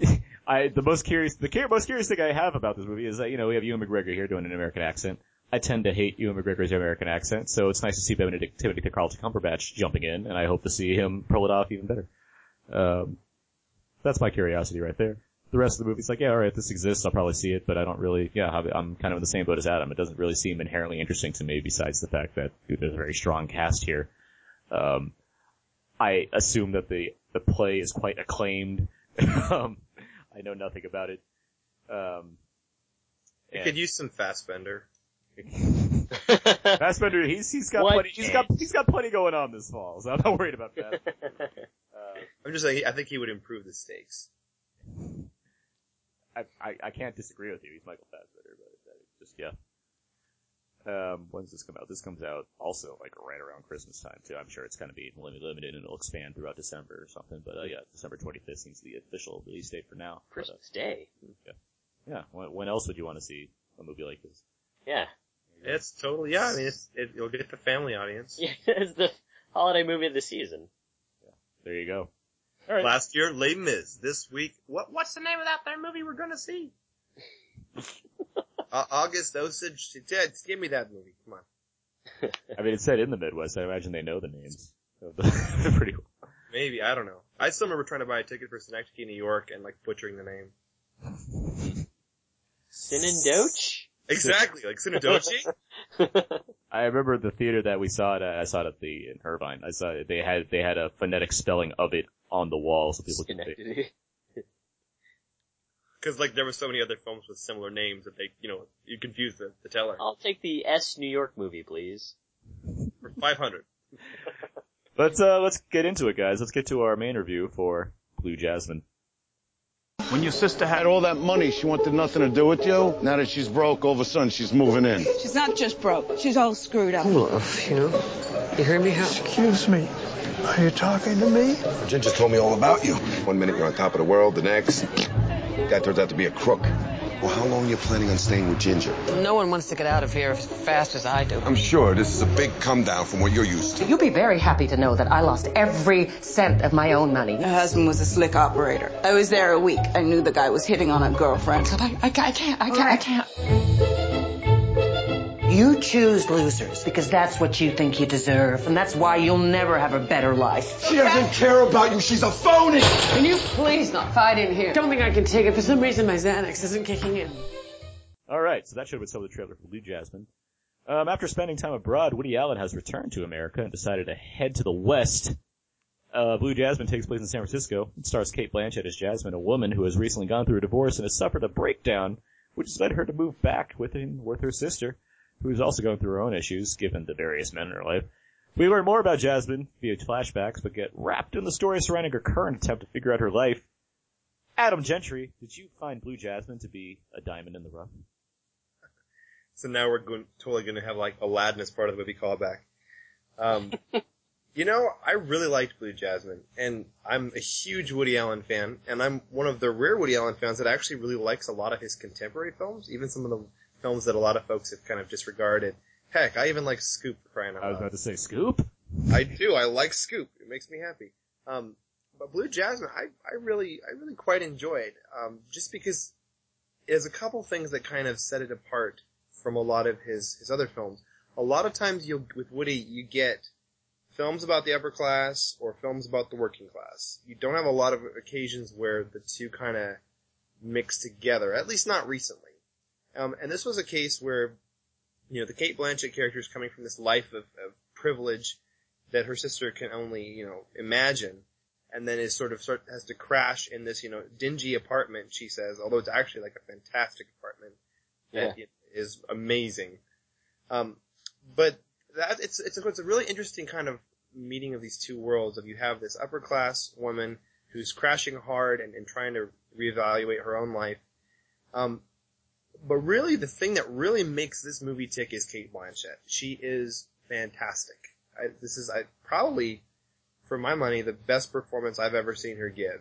[laughs] I, the most curious, the most curious thing I have about this movie is that, you know, we have Ewan McGregor here doing an American accent. I tend to hate Ewan McGregor's American accent, so it's nice to see Benedict Timothy Carlton Cumberbatch jumping in, and I hope to see him pull it off even better. Um, that's my curiosity right there. The rest of the movie's like, yeah, alright, this exists, I'll probably see it, but I don't really, yeah, I'm kind of in the same boat as Adam. It doesn't really seem inherently interesting to me besides the fact that there's a very strong cast here. Um, I assume that the, the play is quite acclaimed. [laughs] um, I know nothing about it. Um, You and- could use some Fassbender. [laughs] Fassbender, he's, he's got What plenty, he's got, he's got plenty going on this fall, so I'm not worried about that. [laughs] Uh, I'm just saying, I think he would improve the stakes. I, I, I can't disagree with you. He's Michael Fassbender, but uh, just yeah. Um, when does this come out? This comes out also like right around Christmas time too. I'm sure it's going to be limited, limited and it'll expand throughout December or something. But uh, yeah, December 25th seems the official release date for now. But, uh, Christmas Day. yeah. When, when else would you want to see a movie like this? Yeah. It's totally, yeah, I mean, it's, it, it'll get the family audience. Yeah, [laughs] it's the holiday movie of the season. Yeah, there you go. All right. Last year, Les Mis. This week, what, what's the name of that there movie we're gonna see? [laughs] uh, August Osage, Ted, give me that movie, come on. [laughs] I mean, it's set in the Midwest. I imagine they know the names. [laughs] Pretty well. Maybe, I don't know. I still remember trying to buy a ticket for Synecdoche, New York, and like butchering the name. Synendoche? Exactly, like Synodochi. I remember the theater that we saw it at. I saw it at the in Irvine. I saw it, they had they had a phonetic spelling of it on the wall so people can Schenectady. [laughs] Cause like there were so many other films with similar names that they, you know, you confuse the, the teller. I'll take the S New York movie, please. For 500. [laughs] Let's uh let's get into it, guys. Let's get to our main review for Blue Jasmine. When your sister had all that money, she wanted nothing to do with you. Now that she's broke, all of a sudden she's moving in. She's not just broke. She's all screwed up. Cool off, you know? You hear me? How? Excuse me. Are you talking to me? Ginger told me all about you. One minute you're on top of the world, the next, guy turns out to be a crook. Well, how long are you planning on staying with Ginger? No one wants to get out of here as fast as I do. I'm sure this is a big come down from what you're used to. You'll be very happy to know that I lost every cent of my own money. Her husband was a slick operator. I was there a week. I knew the guy was hitting on a girlfriend. I, I, I can't, I can't, I can't. You choose losers because that's what you think you deserve, and that's why you'll never have a better life. She doesn't care about you. She's a phony. Can you please not fight in here? Don't think I can take it. For some reason, my Xanax isn't kicking in. Alright, so that should have been some of the trailer for Blue Jasmine. Um, after spending time abroad, Woody Allen has returned to America and decided to head to the West. Uh, Blue Jasmine takes place in San Francisco. It stars Cate Blanchett as Jasmine, a woman who has recently gone through a divorce and has suffered a breakdown, which has led her to move back with, him, with her sister who's also going through her own issues, given the various men in her life. We learn more about Jasmine via flashbacks, but get wrapped in the story surrounding her current attempt to figure out her life. Adam Gentry, did you find Blue Jasmine to be a diamond in the rough? So now we're going, totally going to have like Aladdin as part of the movie callback. Um, [laughs] you know, I really liked Blue Jasmine, and I'm a huge Woody Allen fan, and I'm one of the rare Woody Allen fans that actually really likes a lot of his contemporary films, even some of the films that a lot of folks have kind of disregarded. Heck, I even like Scoop for crying out I was about to say Scoop. I do. I like Scoop. It makes me happy. Um, but Blue Jasmine, I, I really, I really quite enjoyed. Um, just because there's a couple things that kind of set it apart from a lot of his, his other films. A lot of times you with Woody, you get films about the upper class or films about the working class. You don't have a lot of occasions where the two kind of mix together, at least not recently. Um, and this was a case where, you know, the Cate Blanchett character is coming from this life of, of privilege that her sister can only, you know, imagine, and then is sort of sort has to crash in this, you know, dingy apartment. She says, although it's actually like a fantastic apartment that Yeah. is amazing. Um, but that it's it's a, it's a really interesting kind of meeting of these two worlds. Of you have this upper class woman who's crashing hard and, and trying to reevaluate her own life. Um, but really, the thing that really makes this movie tick is Cate Blanchett. She is fantastic. I, this is I, probably, for my money, the best performance I've ever seen her give.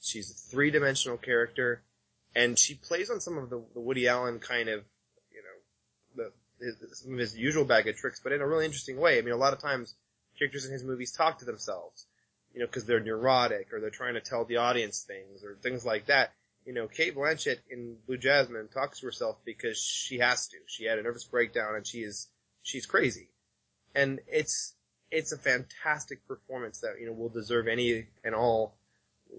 She's a three-dimensional character, and she plays on some of the, the Woody Allen kind of, you know, the, his, some of his usual bag of tricks, but in a really interesting way. I mean, a lot of times, characters in his movies talk to themselves, you know, because they're neurotic or they're trying to tell the audience things or things like that you know, Cate Blanchett in Blue Jasmine talks to herself because she has to. She had a nervous breakdown and she is, she's crazy. And it's, it's a fantastic performance that, you know, will deserve any and all,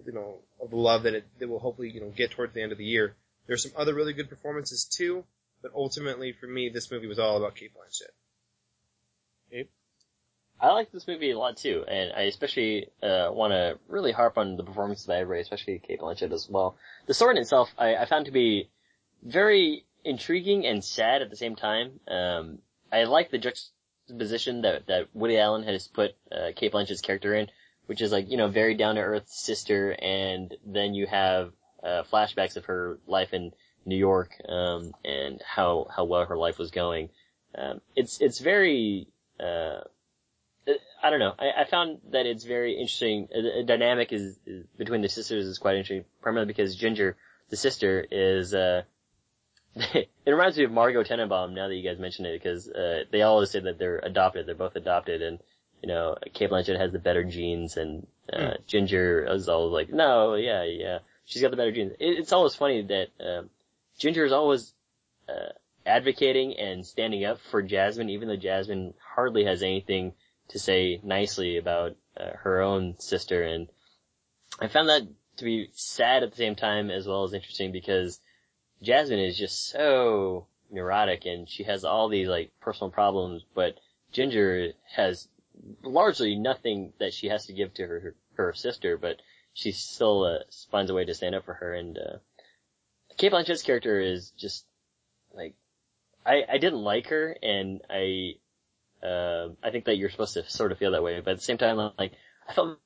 you know, of the love that it, that will hopefully, you know, get towards the end of the year. There's some other really good performances too, but ultimately for me, this movie was all about Kate Blanchett. I like this movie a lot too, and I especially uh, want to really harp on the performances by everybody, especially Cate Blanchett as well. The story in itself, I, I found to be very intriguing and sad at the same time. Um, I like the juxtaposition that that Woody Allen has put uh, Cate Blanchett's character in, which is like you know very down to earth sister, and then you have uh, flashbacks of her life in New York um, and how how well her life was going. Um, it's it's very uh, I don't know. I, I found that it's very interesting. The dynamic is, is between the sisters is quite interesting, primarily because Ginger, the sister, is. uh [laughs] It reminds me of Margot Tenenbaum. Now that you guys mention it, because uh, they always say that they're adopted. They're both adopted, and you know, Cate Blanchett has the better genes, and uh, Ginger is always like, no, yeah, yeah, she's got the better genes. It, it's always funny that um, Ginger is always uh, advocating and standing up for Jasmine, even though Jasmine hardly has anything to say nicely about uh, her own sister. And I found that to be sad at the same time as well as interesting because Jasmine is just so neurotic and she has all these like personal problems but Ginger has largely nothing that she has to give to her her sister but she still uh, finds a way to stand up for her. And uh Cate Blanchett's character is just like I I didn't like her and I uh, I think that you're supposed to sort of feel that way, but at the same time, like I felt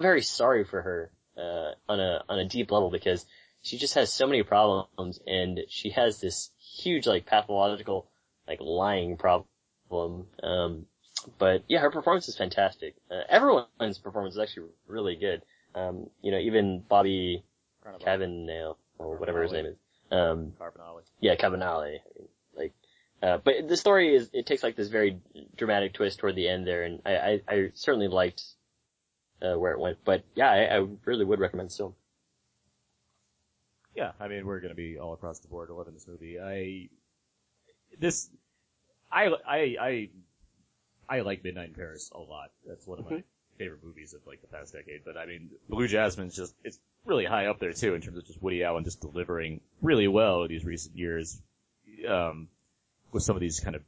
very sorry for her uh, on a on a deep level because she just has so many problems, and she has this huge like pathological like lying problem. Um, but yeah, her performance is fantastic. Uh, everyone's performance is actually really good. Um, you know, even Bobby Cannavale or whatever his name is. Um, Carbonale. yeah, Carbonale. Uh, but the story is, it takes like this very dramatic twist toward the end there, and I, I, I certainly liked, uh, where it went. But yeah, I, I really would recommend still. Yeah, I mean, we're gonna be all across the board loving this movie. I, this, I, I, I, I like Midnight in Paris a lot. That's one of my favorite movies of like the past decade. But I mean, Blue Jasmine's just, it's really high up there too in terms of just Woody Allen just delivering really well these recent years, um, with some of these kind of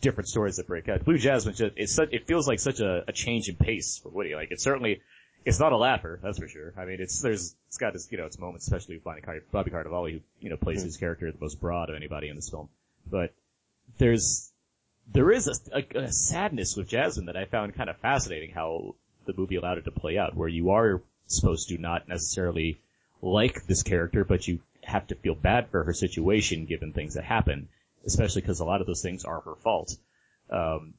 different stories that break out. Blue Jasmine just, it's such, it feels like such a, a change in pace for Woody. Like it's certainly, it's not a laugher, that's for sure. I mean, it's, there's, it's got its, you know, its moments, especially with Bobby, Car- Bobby Cannavale, who, you know, plays mm-hmm. his character the most broad of anybody in this film. But there's, there is a, a, a sadness with Jasmine that I found kind of fascinating how the movie allowed it to play out, where you are supposed to not necessarily like this character, but you have to feel bad for her situation given things that happen, especially because a lot of those things are her fault. Um,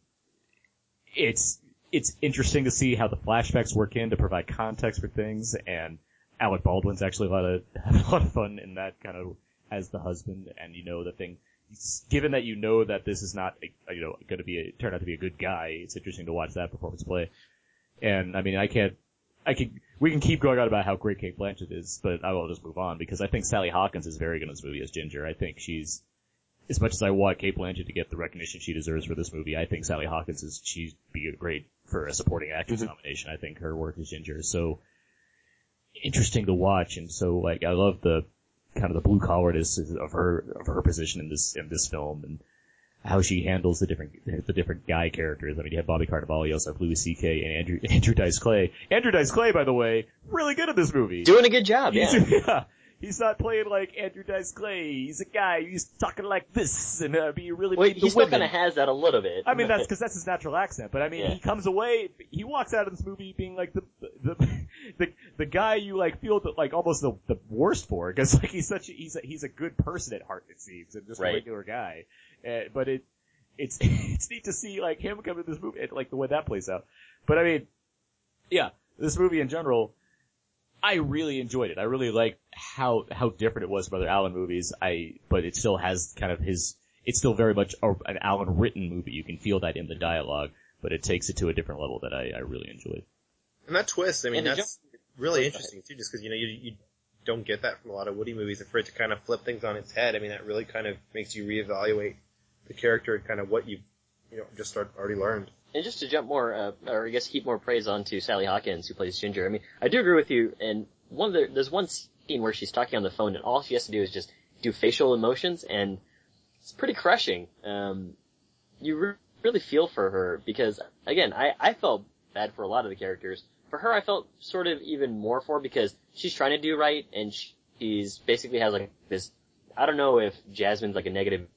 it's it's interesting to see how the flashbacks work in to provide context for things, and Alec Baldwin's actually a lot of [laughs] a lot of fun in that kind of as the husband, and you know the thing. Given that you know that this is not a, you know going to be a, turn out to be a good guy, it's interesting to watch that performance play. And I mean, I can't, I can, we can keep going on about how great Cate Blanchett is, but I will just move on because I think Sally Hawkins is very good in this movie as Ginger. I think she's, as much as I want Cate Blanchett to get the recognition she deserves for this movie, I think Sally Hawkins is, she'd be great for a supporting actress mm-hmm. nomination. I think her work as Ginger is so interesting to watch and so like, I love the, kind of the blue collarness of her, of her position in this, in this film and, how she handles the different the different guy characters. I mean, you have Bobby Cannavale, you also have Louis C.K. and Andrew [laughs] Andrew Dice Clay. Andrew Dice Clay, by the way, really good at this movie. Doing a good job, yeah. [laughs] yeah. He's not playing like Andrew Dice Clay. He's a guy. He's talking like this and uh, be really Well, mean he still kind of has that a little bit. I mean, that's [laughs] because that's his natural accent. But I mean, Yeah. he comes away. He walks out of this movie being like the the the, [laughs] the guy you like feel the, like almost the the worst for because like he's such a, he's a, he's a good person at heart it seems and just a regular guy. Uh, but it it's [laughs] it's neat to see like him come to this movie and, like the way that plays out. But I mean, yeah, this movie in general. I really enjoyed it. I really like how how different it was from other Allen movies. I but it still has kind of his. It's still very much a, an Allen written movie. You can feel that in the dialogue, but it takes it to a different level that I, I really enjoyed. And that twist, I mean, And did that's really interesting too, just because you know you, you don't get that from a lot of Woody movies. And for it to kind of flip things on its head, I mean, that really kind of makes you reevaluate the character and kind of what you've you know just start, already learned. And just to jump more, uh, or I guess heap more praise onto Sally Hawkins, who plays Ginger. I mean, I do agree with you. And one of the, there's one scene where she's talking on the phone, and all she has to do is just do facial emotions, and it's pretty crushing. Um, you re- really feel for her because, again, I I felt bad for a lot of the characters. For her, I felt sort of even more for because she's trying to do right, and she's basically has like this. I don't know if Jasmine's like a negative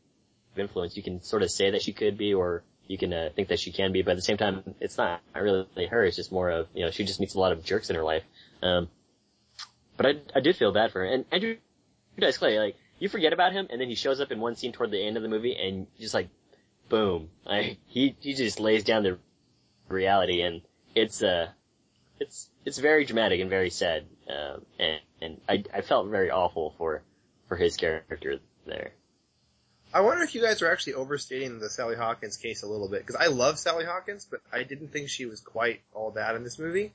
influence. You can sort of say that she could be, or you can uh, think that she can be, but at the same time, it's not really her. It's just more of you know she just meets a lot of jerks in her life. Um, but I I did feel bad for her. And Andrew Dice Clay, like you forget about him, and then he shows up in one scene toward the end of the movie, and just like boom, like he he just lays down the reality, and it's uh it's it's very dramatic and very sad. Um, and and I I felt very awful for for his character there. I wonder if you guys are actually overstating the Sally Hawkins case a little bit because I love Sally Hawkins, but I didn't think she was quite all that in this movie.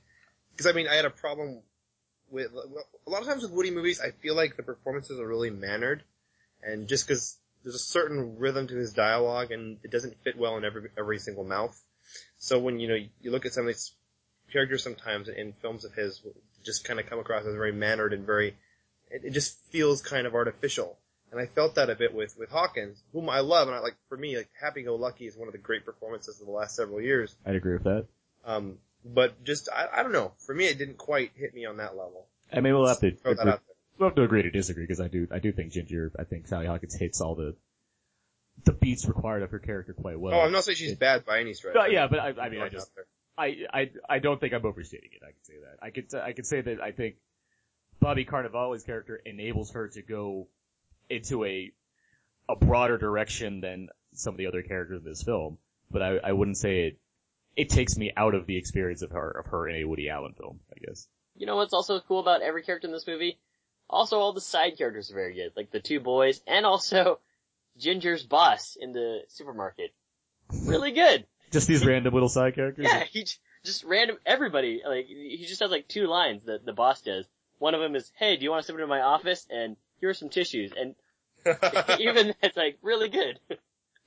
Because I mean, I had a problem with a lot of times with Woody movies. I feel like the performances are really mannered, and just because there's a certain rhythm to his dialogue, and it doesn't fit well in every every single mouth. So when you know you look at some of these characters sometimes in films of his, just kind of come across as very mannered and very, it, it just feels kind of artificial. And I felt that a bit with, with Hawkins, whom I love, and I like, for me, like, Happy Go Lucky is one of the great performances of the last several years. I'd agree with that. Um, but just, I, I don't know, for me it didn't quite hit me on that level. I mean, we'll have to Throw that agree, out there. we'll have to agree to disagree because I do I do think Ginger I think Sally Hawkins hits all the the beats required of her character quite well. oh, I'm not saying she's bad by any stretch. No, yeah, but I, I mean, I just. I, I I don't think I'm overstating it. I could say that. I could I could say that I think Bobby Cannavale's character enables her to go into a a broader direction than some of the other characters in this film. But I, I wouldn't say it. It takes me out of the experience of her of her in a Woody Allen film. I guess. You know what's also cool about every character in this movie? Also, all the side characters are very good, like the two boys, and also Ginger's boss in the supermarket. Really good. Just these random little side characters. Yeah, he just random everybody. Like he just has like two lines that the boss does. One of them is, "Hey, do you want to step into my office?" and here are some tissues. And [laughs] even that's like really good.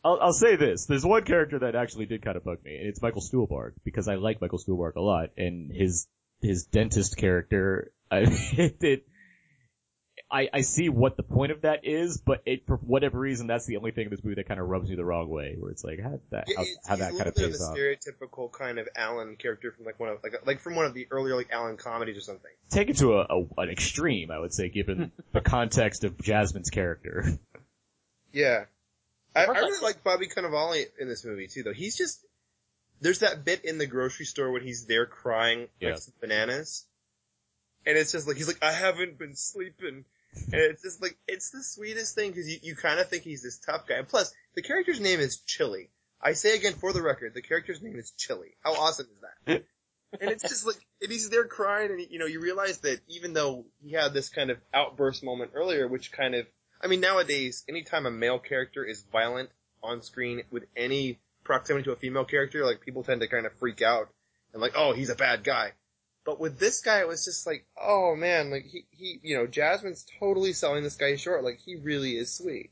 I'll, I'll say this. There's one character that actually did kind of bug me, and it's Michael Stuhlbarg, because I like Michael Stuhlbarg a lot, and his, his dentist character, [laughs] I, it, it, I, I see what the point of that is, but it, for whatever reason, that's the only thing in this movie that kind of rubs me the wrong way, where it's like, how that, how, It's- how he's that a kind of little bit pays of a off. stereotypical kind of Allen character from like one of like like from one of the earlier like Allen comedies or something. Take it to a, a, an extreme, I would say, given [laughs] the context of Jasmine's character. Yeah. I, I really like Bobby Cannavale in this movie too, though. He's just there's that bit in the grocery store when he's there crying Yeah. next to bananas, and it's just like he's like, I haven't been sleeping, and it's just like it's the sweetest thing because you, you kind of think he's this tough guy. And plus, the character's name is Chili. I say again for the record, the character's name is Chili. How awesome is that? [laughs] and it's just like, and he's there crying, and you know, you realize that even though he had this kind of outburst moment earlier, which kind of, I mean, nowadays, anytime a male character is violent on screen with any proximity to a female character, like people tend to kind of freak out and like, oh, he's a bad guy. But with this guy, it was just like, oh man, like he, he, you know, Jasmine's totally selling this guy short. Like he really is sweet.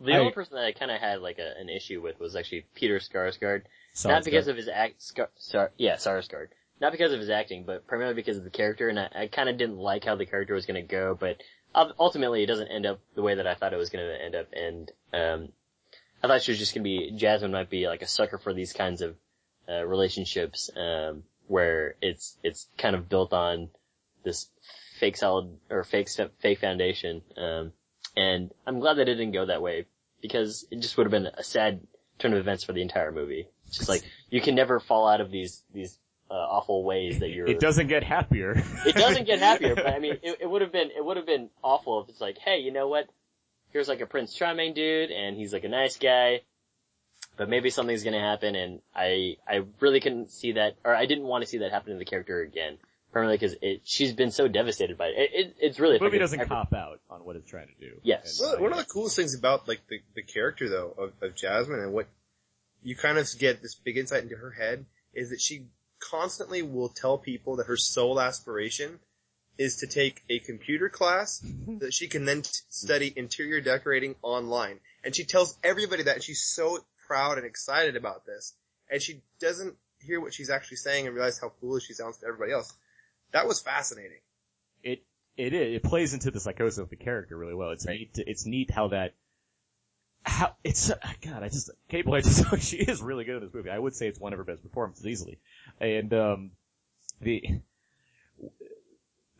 The I- only person that I kind of had like a, an issue with was actually Peter Skarsgård. Sarsgaard. Not because of his act, Skar, Sar, yeah, Sarsgaard. Not because of his acting, but primarily because of the character, and I, I kind of didn't like how the character was going to go, but ul- ultimately it doesn't end up the way that I thought it was going to end up, and um, I thought she was just going to be, Jasmine might be like a sucker for these kinds of uh, relationships, um, where it's, it's kind of built on this fake solid, or fake, fake foundation, um, and I'm glad that it didn't go that way, because it just would have been a sad turn of events for the entire movie. It's just like, you can never fall out of these, these, uh, awful ways that you're. It doesn't get happier. [laughs] It doesn't get happier, but I mean, [laughs] it, it would have been, it would have been awful if it's like, hey, you know what? Here's like a Prince Charming dude, and he's like a nice guy, but maybe something's gonna happen, and I, I really couldn't see that, or I didn't want to see that happen to the character again. Primarily because it, she's been so devastated by it. it, it it's really, The movie if I could doesn't ever- cop out on what it's trying to do. Yes. Well, one of the coolest things about like the, the character though of, of Jasmine and what you kind of get this big insight into her head is that she constantly will tell people that her sole aspiration is to take a computer class mm-hmm. that she can then t- study interior decorating online. And she tells everybody that and she's so proud and excited about this. And she doesn't hear what she's actually saying and realize how foolish she sounds to everybody else. That was fascinating. it it is. It plays into the psychosis of the character really well. It's neat. To, it's neat how that. How it's God. I just Cate Blanchett. [laughs] She is really good in this movie. I would say it's one of her best performances easily. And um, the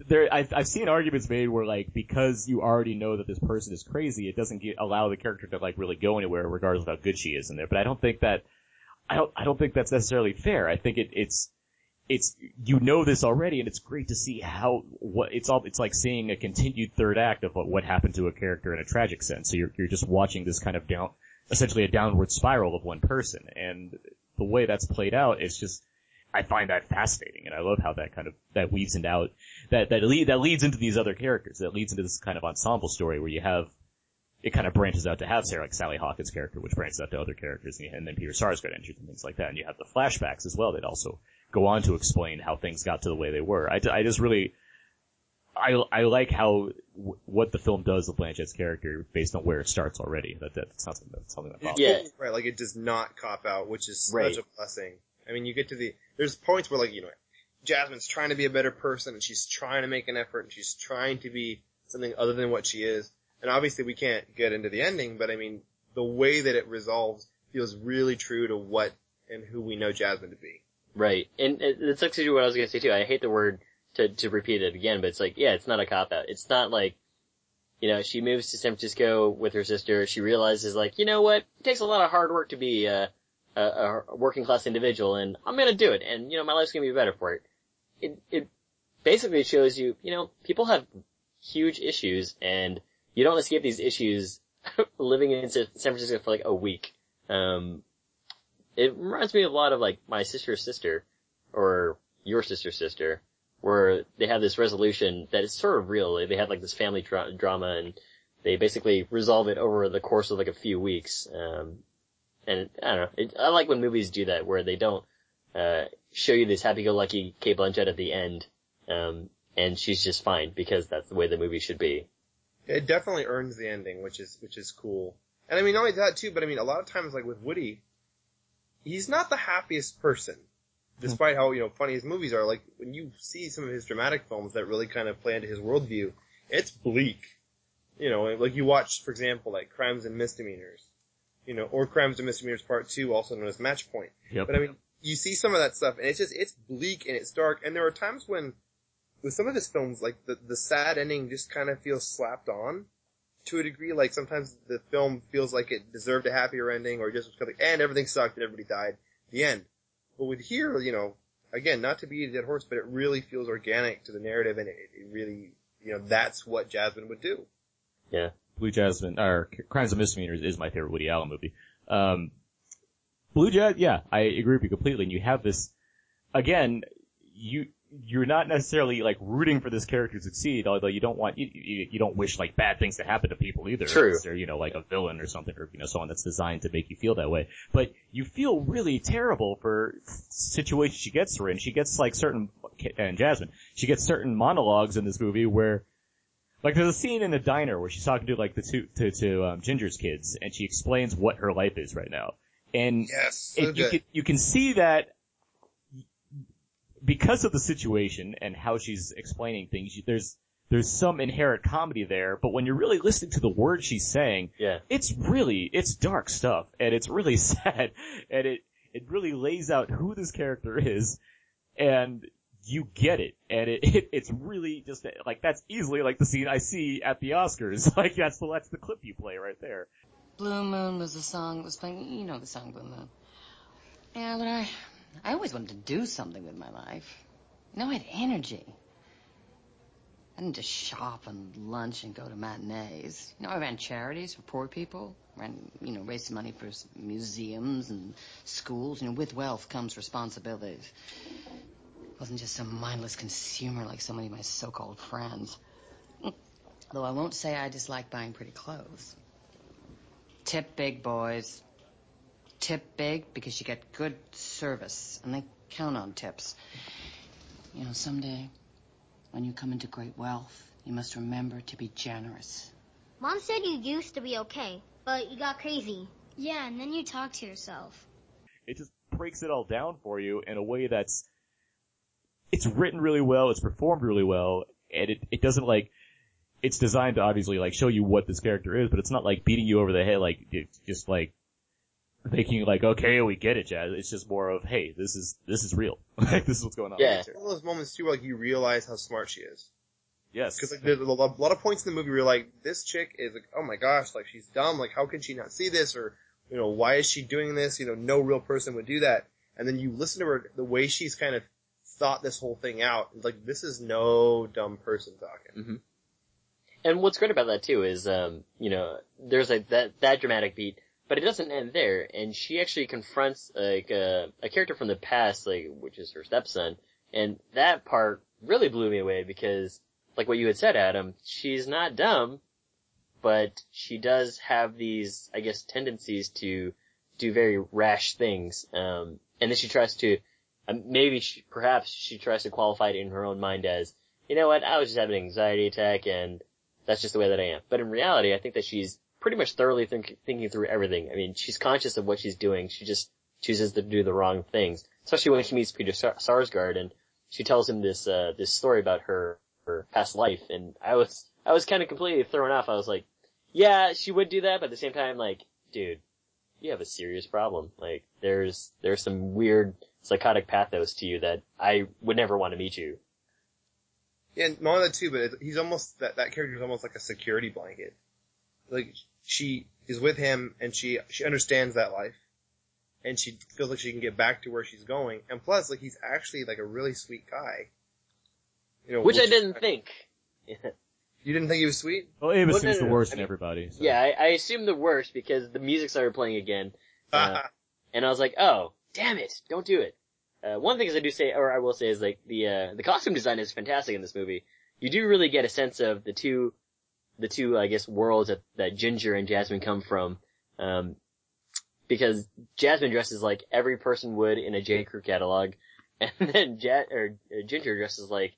there I've I've seen arguments made where like because you already know that this person is crazy, it doesn't get, allow the character to like really go anywhere regardless of how good she is in there. But I don't think that I don't I don't think that's necessarily fair. I think it it's it's you know this already, and it's great to see how what it's all. It's like seeing a continued third act of what, what happened to a character in a tragic sense. So you're you're just watching this kind of down, essentially a downward spiral of one person, and the way that's played out, it's just I find that fascinating, and I love how that kind of that weaves into out that that lead that leads into these other characters. That leads into this kind of ensemble story where you have it kind of branches out to have Sarah, like Sally Hawkins' character, which branches out to other characters, and, and then Peter Sarsgaard enters and things like that. And you have the flashbacks as well that also go on to explain how things got to the way they were. I, I just really, I, I like how, w- what the film does with Blanchett's character based on where it starts already. That, that's not something, that's something that bothers me. Yeah. Right, like it does not cop out, which is Right. such a blessing. I mean, you get to the, there's points where like, you know, Jasmine's trying to be a better person and she's trying to make an effort and she's trying to be something other than what she is. And obviously we can't get into the ending, but I mean, the way that it resolves feels really true to what and who we know Jasmine to be. Right. And it, it's actually what I was gonna say too. I hate the word to, to repeat it again, but it's like, yeah, it's not a cop out. It's not like, you know, she moves to San Francisco with her sister. She realizes like, you know what? It takes a lot of hard work to be a, a, a working class individual and I'm gonna do it. And, you know, my life's gonna be better for it. It, it, basically shows you, you know, people have huge issues and you don't escape these issues [laughs] living in San Francisco for like a week. Um, it reminds me a lot of like my sister's sister or your sister's sister where they have this resolution that is sort of real. They have like this family dra- drama and they basically resolve it over the course of like a few weeks. Um, and I don't know. It, I like when movies do that where they don't, uh, show you this happy-go-lucky Cate Blanchett at the end. Um, and she's just fine because that's the way the movie should be. It definitely earns the ending, which is, which is cool. And I mean, not only that too, but I mean, a lot of times like with Woody, he's not the happiest person. Hmm. Despite how, you know, funny his movies are, like, when you see some of his dramatic films that really kind of play into his worldview, it's bleak. You know, like you watch, for example, like Crimes and Misdemeanors, you know, or Crimes and Misdemeanors Part 2, also known as Match Point. Yep. But I mean, you see some of that stuff, and it's just, it's bleak and it's dark, and there are times when, with some of his films, like, the, the sad ending just kind of feels slapped on to a degree, like sometimes the film feels like it deserved a happier ending, or just was like, and everything sucked and everybody died. The end. But with here, you know, again, not to be a dead horse, but it really feels organic to the narrative, and it, it really, you know, that's what Jasmine would do. Yeah. Blue Jasmine, or Crimes and Misdemeanors is my favorite Woody Allen movie. Um, Blue Jazz, yeah, I agree with you completely. And you have this, again, you, you're not necessarily like rooting for this character to succeed, although you don't want, you, you, you don't wish like bad things to happen to people either. True. They're, you know, like a villain or something, or, you know, someone that's designed to make you feel that way. But you feel really terrible for situations she gets her in. She gets like certain, and Jasmine, she gets certain monologues in this movie where, like there's a scene in a diner where she's talking to like the two, to, to, um, Ginger's kids, and she explains what her life is right now. And Yes, so it, you can, you can see that because of the situation and how she's explaining things, you- there's there's some inherent comedy there, but when you're really listening to the words she's saying, Yeah. it's really it's dark stuff and it's really [laughs] sad and it it really lays out who this character is and you get it and it, [laughs] it it's really just like that's easily like the scene I see at the Oscars [laughs] like that's the that's the clip you play right there. Blue Moon was the song that was playing. You know the song Blue Moon. Yeah, but I, I always wanted to do something with my life. You know, I had energy. I didn't just shop and lunch and go to matinees. You know, I ran charities for poor people. Ran, you know, raised money for museums and schools. You know, with wealth comes responsibilities. I Wasn't just some mindless consumer like so many of my so-called friends. Though I won't say I dislike buying pretty clothes. Tip big, boys. Tip big because you get good service, and they count on tips. You know, someday, when you come into great wealth, you must remember to be generous. Mom said you used to be okay, but you got crazy. Yeah, and then you talk to yourself. it just breaks it all down for you in a way that's it's written really well, it's performed really well, and it it doesn't like it's designed to obviously like show you what this character is, but it's not like beating you over the head like it's just like making you like okay we get it, Jazz. It's just more of hey this is this is real, [laughs] like this is what's going on. Yeah, one of those moments too where like you realize how smart she is. Yes. Because like there's a lot, of points in the movie where you're like, this chick is like, oh my gosh, like she's dumb. Like how can she not see this? Or you know, why is she doing this? You know, no real person would do that. And then you listen to her, the way she's kind of thought this whole thing out. Like this is no dumb person talking. Mm-hmm. And what's great about that too is, um, you know, there's like that, that dramatic beat, but it doesn't end there. And she actually confronts like a, a character from the past, like, which is her stepson. And that part really blew me away because, like what you had said, Adam, she's not dumb, but she does have these, I guess, tendencies to do very rash things. Um, and then she tries to, um, maybe she, perhaps she tries to qualify it in her own mind as, you know what, I was just having an anxiety attack and that's just the way that I am. But in reality, I think that she's pretty much thoroughly think, thinking through everything. I mean, she's conscious of what she's doing. She just chooses to do the wrong things. Especially when she meets Peter Sar- Sarsgaard and she tells him this, uh, this story about her, her past life. And I was, I was kind of completely thrown off. I was like, yeah, she would do that, but at the same time, like, dude, you have a serious problem. Like, there's, there's some weird psychotic pathos to you that I would never want to meet you. Yeah, and not only that too, but he's almost that that character is almost like a security blanket. Like she is with him, and she she understands that life, and she feels like she can get back to where she's going. And plus, like he's actually like a really sweet guy. You know, Which I didn't think. You didn't think he was sweet? Well, Amos Well, no, seems no, the worst I in mean- everybody. So. Yeah, I, I assumed the worst because the music started playing again. Uh, [laughs] and I was like, oh, damn it, don't do it. Uh, one thing is I do say, or I will say is like, the, uh, the costume design is fantastic in this movie. You do really get a sense of the two, the two, I guess, worlds that, that Ginger and Jasmine come from. Um, because Jasmine dresses like every person would in a J. Crew catalog, [laughs] and then ja- or, uh, Ginger dresses like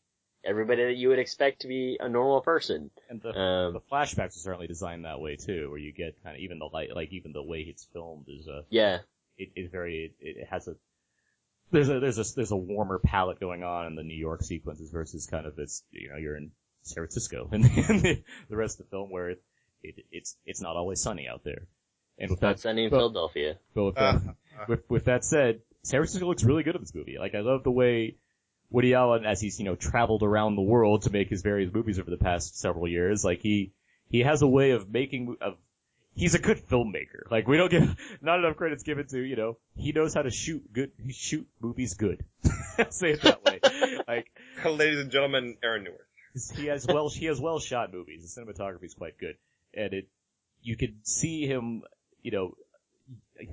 everybody that you would expect to be a normal person. And the, Um, the flashbacks are certainly designed that way too, where you get kind of even the light, like even the way it's filmed is uh, Yeah. it is very, it, it has a, there's a, there's a, there's a warmer palette going on in the New York sequences versus kind of it's, you know, you're in San Francisco [laughs] and the, the rest of the film where it, it, it's, it's not always sunny out there. And with Not that, sunny in but- Philadelphia. but with, that, uh-huh. with, with that said, San Francisco looks really good in this movie. Like I love the way Woody Allen, as he's you know traveled around the world to make his various movies over the past several years, like he he has a way of making of he's a good filmmaker. Like we don't get [laughs] not enough credits given to you know he knows how to shoot good shoot movies good. I'll [laughs] say it that way. like Ladies and gentlemen, Aaron Neuwirth. He has well he has well shot movies. The cinematography is quite good, and it you could see him you know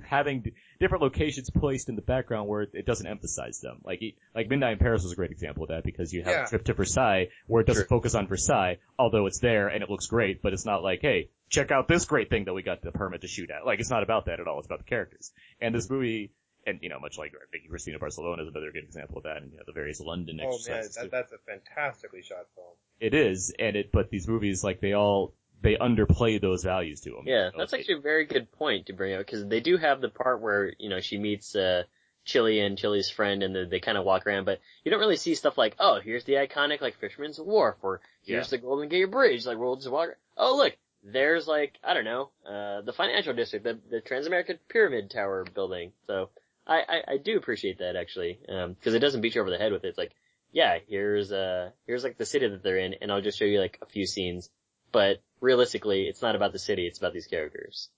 having d- different locations placed in the background where it doesn't emphasize them. Like he, like Midnight in Paris was a great example of that because you have Yeah. a trip to Versailles where it doesn't focus on Versailles, although it's there and it looks great, but it's not like, hey, check out this great thing that we got the permit to shoot at. Like it's not about that at all. It's about the characters. And this movie, and you know, much like Vicky Cristina Barcelona is another good example of that, and you know, the various London Oh man, that, that's a fantastically shot film. It is, and it, but these movies, like they all, they underplay those values to them. Yeah, that's actually a very good point to bring up because they do have the part where you know she meets uh, Chili and Chili's friend, and they, they kind of walk around, but you don't really see stuff like, oh, here's the iconic like Fisherman's Wharf, or here's Yeah. the Golden Gate Bridge, like we'll just walk. Oh, look, there's like I don't know, uh, the financial district, the the Transamerica Pyramid Tower building. So I I, I do appreciate that actually, um, because it doesn't beat you over the head with it. It's like, yeah, here's uh here's like the city that they're in, and I'll just show you like a few scenes, but realistically, it's not about the city, it's about these characters.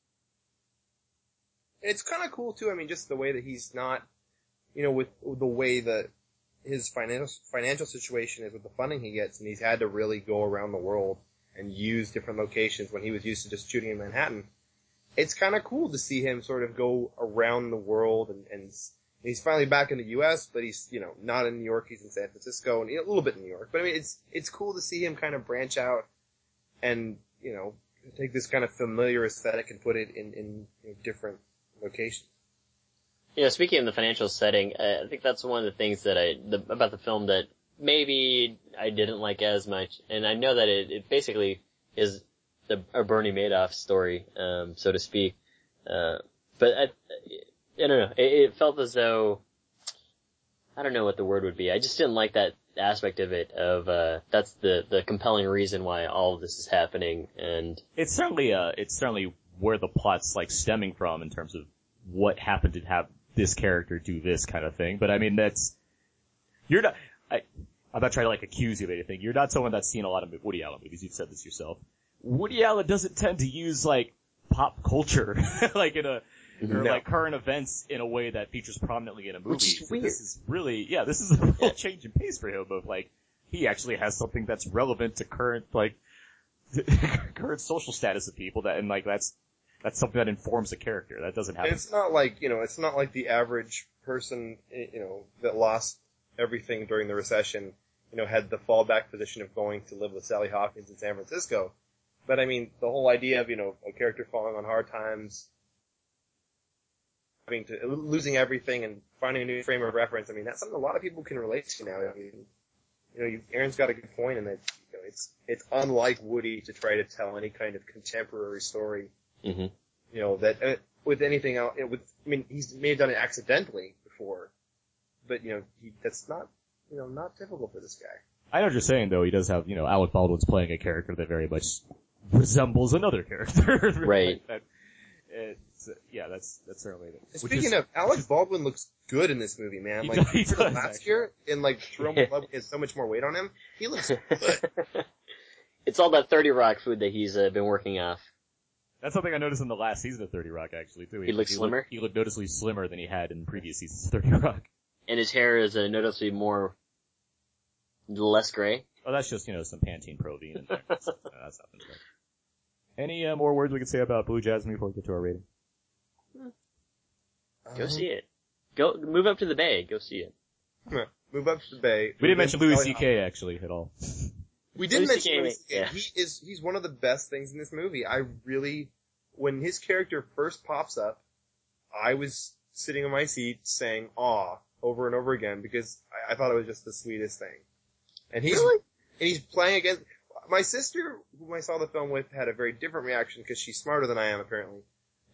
It's kind of cool too. I mean, just the way that he's not, you know, with the way that his financial financial situation is with the funding he gets, and he's had to really go around the world and use different locations when he was used to just shooting in Manhattan. It's kind of cool to see him sort of go around the world, and, and he's finally back in the U.S., but he's you know not in New York. He's in San Francisco and a little bit in New York. But I mean, it's it's cool to see him kind of branch out and you know take this kind of familiar aesthetic and put it in in you know, different locations. You know, speaking of the financial setting, I think that's one of the things that I the, about the film that maybe I didn't like as much, and I know that it, it basically is the a Bernie Madoff story, um, so to speak. Uh, but I, I don't know. It, it felt as though I don't know what the word would be. I just didn't like that aspect of it. Of uh, that's the the compelling reason why all of this is happening, and it's certainly uh it's certainly where the plot's like stemming from in terms of what happened to have this character do this kind of thing. But I mean that's you're not I I'm not trying to like accuse you of anything. You're not someone that's seen a lot of Woody Allen movies. You've said this yourself. Woody Allen doesn't tend to use like pop culture [laughs] like in a or No. like current events in a way that features prominently in a movie. Which is So weird. This is really yeah, this is a real change in pace for him of like he actually has something that's relevant to current like [laughs] current social status of people that and like that's that's something that informs a character. That doesn't happen. it's not like, you know, it's not like the average person, eh, you know, that lost everything during the recession, you know, had the fallback position of going to live with Sally Hawkins in San Francisco. But I mean, the whole idea of, you know, a character falling on hard times, having to, losing everything and finding a new frame of reference, I mean, that's something a lot of people can relate to now. I mean, you know, you, Aaron's got a good point in that, you know, it's, it's unlike Woody to try to tell any kind of contemporary story Mhm. you know, that uh, with anything else, with, I mean, he's may have done it accidentally before, but you know, he, that's not, you know, not typical for this guy. I know what you're saying though. He does have you know Alec Baldwin's playing a character that very much resembles another character. [laughs] Right. Like that. It's, yeah, that's that's certainly. which Speaking is- of, Alec Baldwin looks good in this movie, man. He Like does- he does, last actually. year, in like Jerome [laughs] Love has so much more weight on him. He looks good. [laughs] it's all that Thirty Rock food that he's uh, been working off. That's something I noticed in the last season of 30 Rock actually too. He looks slimmer? Looked, he looked noticeably slimmer than he had in previous seasons of 30 Rock. And his hair is uh, noticeably more less gray. Oh, that's just, you know, some Pantene Provine in there. that's, that's nothing. But. Any uh, more words we can say about Blue Jasmine before we get to our rating? Go see it. Go move up to the bay. Go see it. Move up to the bay. We didn't mention Louis Kelly C.K. actually at all. We did Louis mention CK, Louis CK. yeah. He is he's one of the best things in this movie. I really when his character first pops up, I was sitting in my seat saying "aw" over and over again because I, I thought it was just the sweetest thing. And he's Really? and he's playing against my sister, whom I saw the film with, had a very different reaction because she's smarter than I am apparently.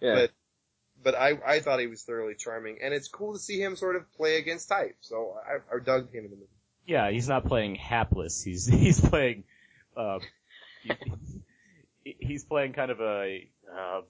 Yeah. But but I I thought he was thoroughly charming, and it's cool to see him sort of play against type. So I, I dug him in the movie. Yeah, he's not playing hapless. He's [laughs] he's playing. Uh, he- he's playing kind of a uh,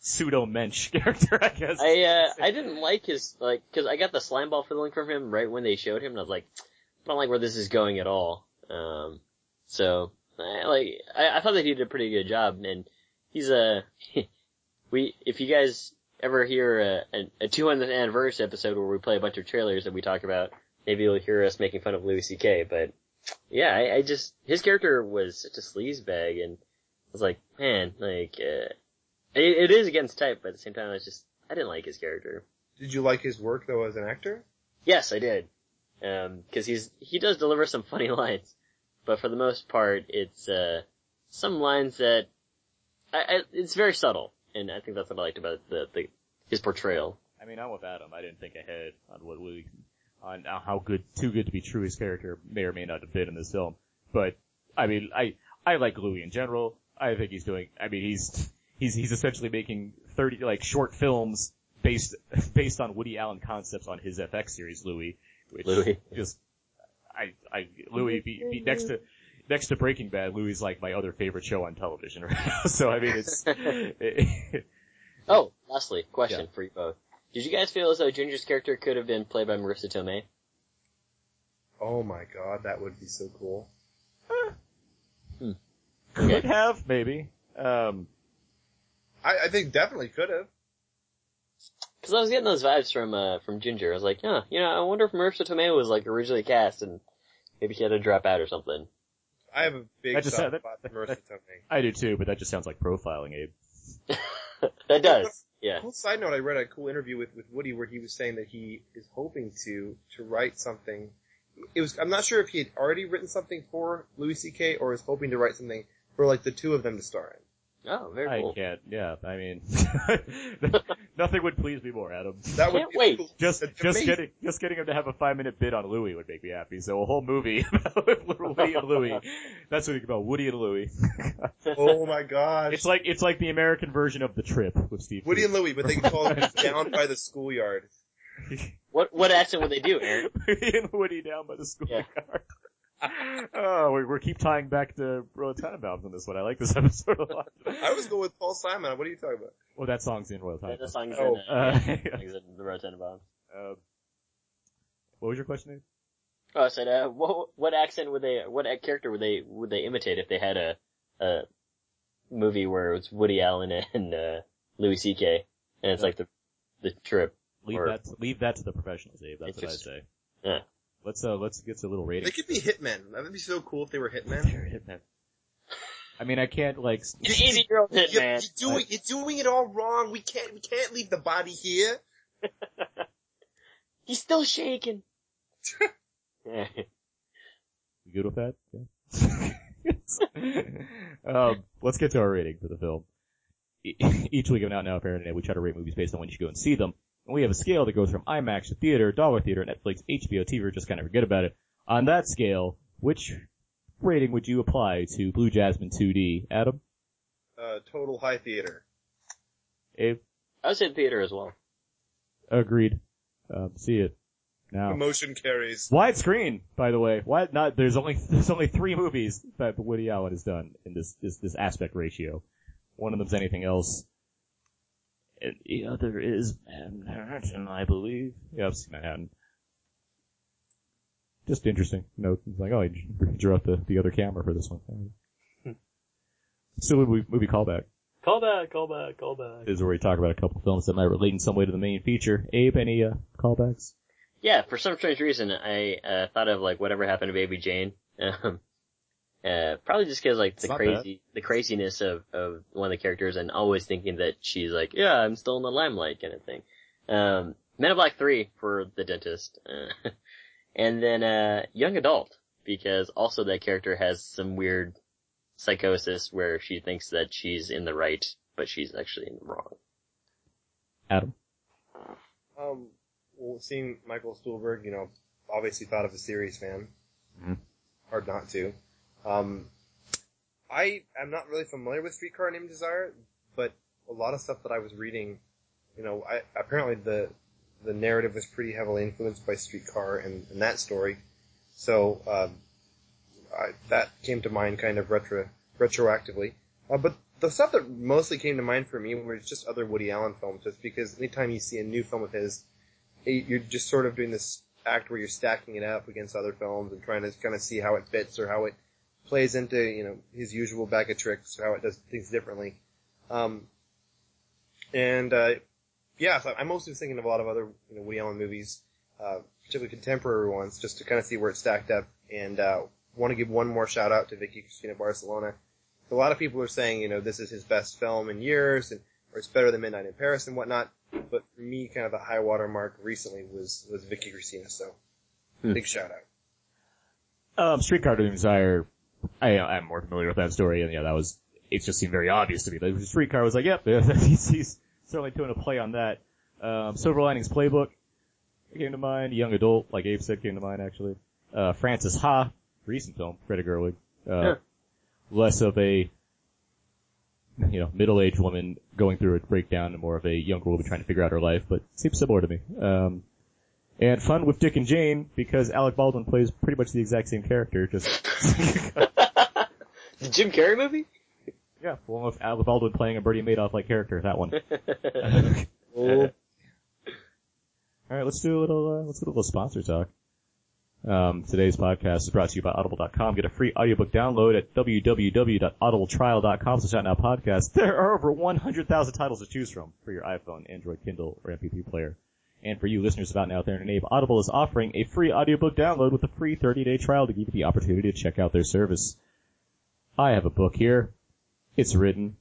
pseudo mensch [laughs] character, I guess. I uh I didn't like his like because I got the slime ball feeling from him right when they showed him, and I was like, I don't like where this is going at all. Um, so I, like I, I thought that he did a pretty good job, and he's a [laughs] we if you guys ever hear a, a, a 200th anniversary episode where we play a bunch of trailers that we talk about, maybe you'll hear us making fun of Louis C.K. But yeah, I, I just his character was such a sleaze bag, and I was like, man, like uh, it, it is against type, but at the same time, I was just I didn't like his character. Did you like his work though as an actor? Yes, I did. Um, cause he's, he does deliver some funny [laughs] lines. But for the most part, it's, uh, some lines that, I, I, it's very subtle. And I think that's what I liked about the, the, his portrayal. I mean, I'm with Adam. I didn't think ahead on what Louis, on how good, too good to be true his character may or may not have been in this film. But, I mean, I, I like Louis in general. I think he's doing, I mean, he's, he's, he's essentially making 30, like, short films based, [laughs] based on Woody Allen concepts on his FX series, Louie, which Louis. just, I, I, Louis, be, be next to, next to Breaking Bad, Louie is like my other favorite show on television right now. [laughs] So I mean, it's, [laughs] [laughs] Oh, lastly, question Yeah. for you both. Did you guys feel as though Ginger's character could have been played by Marisa Tomei? Oh my god, that would be so cool. could have, maybe. Um, I, I think definitely could have. Cause I was getting those vibes from, uh, from Ginger. I was like, huh, you know, I wonder if Marisa Tomei was like originally cast and maybe she had to drop out or something. I have a big That just soft sound- spot for Marisa Tomei. [laughs] I do too, but that just sounds like profiling, Abe. [laughs] That does. Yeah. Cool side note, I read a cool interview with, with Woody where he was saying that he is hoping to, to write something. It was, I'm not sure if he had already written something for Louis C.K. or is hoping to write something for like the two of them to star in. Oh, very I cool. can't, yeah, I mean, [laughs] nothing would please me more, Adam. That would Can't be wait. cool. Just, That's just amazing. getting, just getting him to have a five minute bit on Louis would make me happy. So a whole movie [laughs] about Woody and Louis. [laughs] That's what it's about, Woody and Louis. Oh my gosh. It's like, it's like the American version of The Trip with Steve. Woody Coogan. and Louie, but they can call him down by the schoolyard. What, what accent would they do, Aaron? Woody and Woody down by the schoolyard. Oh, we, we keep tying back to Royal Tenenbaums on this one. I like this [laughs] episode a lot. I was going with Paul Simon. What are you talking about? Well, that song's in Royal Yeah, the song's Oh. in, uh, [laughs] song's in the Road Tenenbaums. uh, what was your question? Abe? Oh, I said, uh, what, what accent would they, what character would they, would they imitate if they had a, a movie where it was Woody Allen and, uh, Louis C.K. and it's like the, the trip. Leave Or- that, leave that to the professionals, Abe. That's It's what I just- say. Yeah. Let's uh, let's get to a little rating. They could be hitmen. That would be so cool if they were hitmen. Hitman. I mean, I can't like. s- An 80 year old You're, hitman. you're doing you're doing it all wrong. We can't we can't leave the body here. [laughs] He's still shaking. [laughs] Yeah. You good with that? Yeah. [laughs] um, let's get to our rating for the film. E- Each week of Out Now Parent we try to rate movies based on when you should go and see them. And we have a scale that goes from IMAX to theater, dollar theater, Netflix, HBO, TV, or just kind of forget about it. On that scale, which rating would you apply to Blue Jasmine 2D? Adam? Uh, total high theater. Abe? I would say theater as well. Agreed. Um, see it. Now. Emotion carries. Widescreen, by the way. Why not? There's only [laughs] there's only three movies that Woody Allen has done in this this this aspect ratio. One of them's anything else. And the other is Manhattan, I believe. Yeah, I've seen Manhattan. Just interesting note. It's like, oh, he drew out the, the other camera for this one. Still a movie, movie callback Call back, call back, call back. is where we talk about a couple films that might relate in some way to the main feature. Abe, any uh, callbacks? yeah, for some strange reason, I uh, thought of like whatever happened to Baby Jane. [laughs] Um, uh, probably just because like the not crazy, the craziness of of one of the characters, and always thinking that she's like, yeah, I'm still in the limelight kind of thing. Um, Men in Black Three for the dentist, uh, [laughs] and then uh, Young Adult because also that character has some weird psychosis where she thinks that she's in the right, but she's actually in the wrong. Adam. Um, well, seeing Michael Stuhlbarg, you know, obviously thought of a series fan. Mhm. Hard not to. Um, I am not really familiar with Streetcar Named Desire, but a lot of stuff that I was reading, you know, I, apparently the the narrative was pretty heavily influenced by Streetcar and, and that story. So um, I, that came to mind kind of retro retroactively. Uh, but the stuff that mostly came to mind for me was just other Woody Allen films, just because anytime you see a new film of his, it, you're just sort of doing this act where you're stacking it up against other films and trying to kind of see how it fits or how it plays into you know his usual bag of tricks how it does things differently. Um, and uh, yeah, so I'm mostly thinking of a lot of other you know Woody Allen movies, uh, particularly contemporary ones, just to kind of see where it stacked up. And uh, want to give one more shout out to Vicky Cristina Barcelona. A lot of people are saying you know this is his best film in years, and or it's better than Midnight in Paris and whatnot. But for me, kind of the high water mark recently was was Vicky Cristina. So Hmm. big shout out. Um, Streetcar Named Desire, I, I'm more familiar with that story, and yeah, that was, it just seemed very obvious to me. The Streetcar was like, yep, [laughs] he's, he's certainly doing a play on that. Um, Silver Linings Playbook came to mind. Young Adult, like Abe said, came to mind actually. Uh, Frances Ha, recent film, Greta Gerwig. Uh, Yeah. less of a, you know, middle-aged woman going through a breakdown and more of a younger woman trying to figure out her life, but seems similar to me. Um, and fun with Dick and Jane because Alec Baldwin plays pretty much the exact same character, just The [laughs] Jim Carrey movie? yeah, one with Alec Baldwin playing a Bernie Madoff like character. That one. Oh. [laughs] [laughs] All right, let's do a little uh, let's do a little sponsor talk. Um, today's podcast is brought to you by Audible.com. Get a free audiobook download at www.audibletrial.com slash out now podcast. There are over 100,000 titles to choose from for your iPhone, Android, Kindle, or MP3 player. And for you listeners of Out Now There and Abe, Audible is offering a free audiobook download with a free 30-day trial to give you the opportunity to check out their service. I have a book here. It's written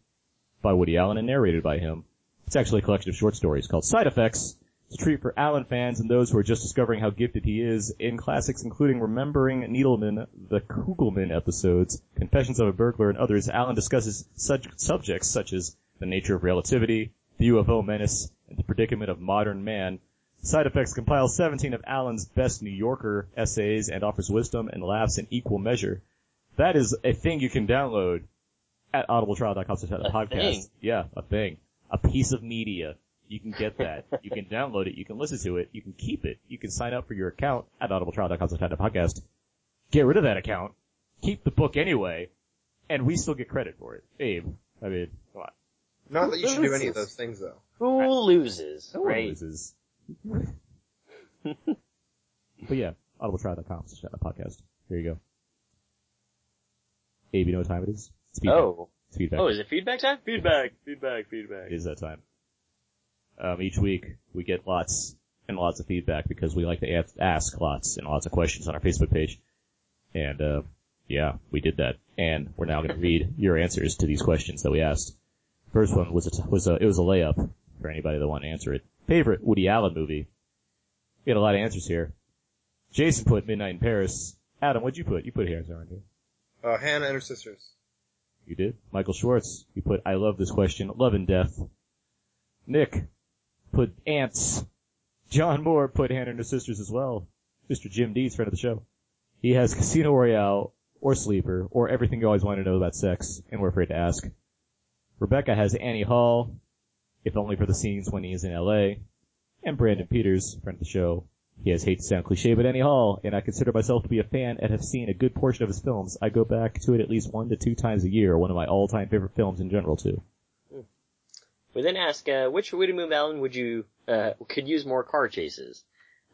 by Woody Allen and narrated by him. It's actually a collection of short stories called Side Effects. It's a treat for Allen fans and those who are just discovering how gifted he is in classics including Remembering Needleman, the Kugelmass episodes, Confessions of a Burglar, and others. Allen discusses such subjects such as the nature of relativity, the UFO menace, and the predicament of modern man. Side Effects compiles 17 of Allen's best New Yorker essays and offers wisdom and laughs in equal measure. That is a thing you can download at audibletrial.com slash podcast. thing? Yeah, a thing. A piece of media. You can get that. you can download it. You can listen to it. You can keep it. You can sign up for your account at audibletrial.com slash podcast. Get rid of that account. Keep the book anyway. And we still get credit for it. Abe, I mean, come on. Not that you should do any of those things though. Who loses? Who one right? loses. But yeah, audibletrial.com slash podcast. Here you go. Abe, you know what time it is? It's feedback. Oh. It's feedback. Oh, is it feedback time? Feedback, feedback, feedback. It is that time. Um, each week we get lots and lots of feedback because we like to ask, ask lots and lots of questions on our Facebook page. And, uh, yeah, we did that. And we're now going to read [laughs] your answers to these questions that we asked. First one was a, was a, it was a layup for anybody that wanted to answer it. Favorite Woody Allen movie? We had a lot of answers here. Jason put Midnight in Paris. Adam, what'd you put? You put Hands Around Here. Uh, Hannah and her sisters. You did? Michael Schwartz, you put I love this question, love and death. Nick put ants. John Moore put Hannah and her sisters as well. Mr. Jim Deeds, friend of the show. He has Casino Royale, or Sleeper, or Everything You Always Want to Know About Sex, and We're Afraid to Ask. Rebecca has Annie Hall, if only for the scenes when he is in LA. And Brandon Peters, friend of the show. He has hate to sound cliche, but Hall, and I consider myself to be a fan and have seen a good portion of his films. I go back to it at least one to two times a year, one of my all-time favorite films in general too. We then ask, uh, which Woody movie Allen would you, uh, could use more car chases?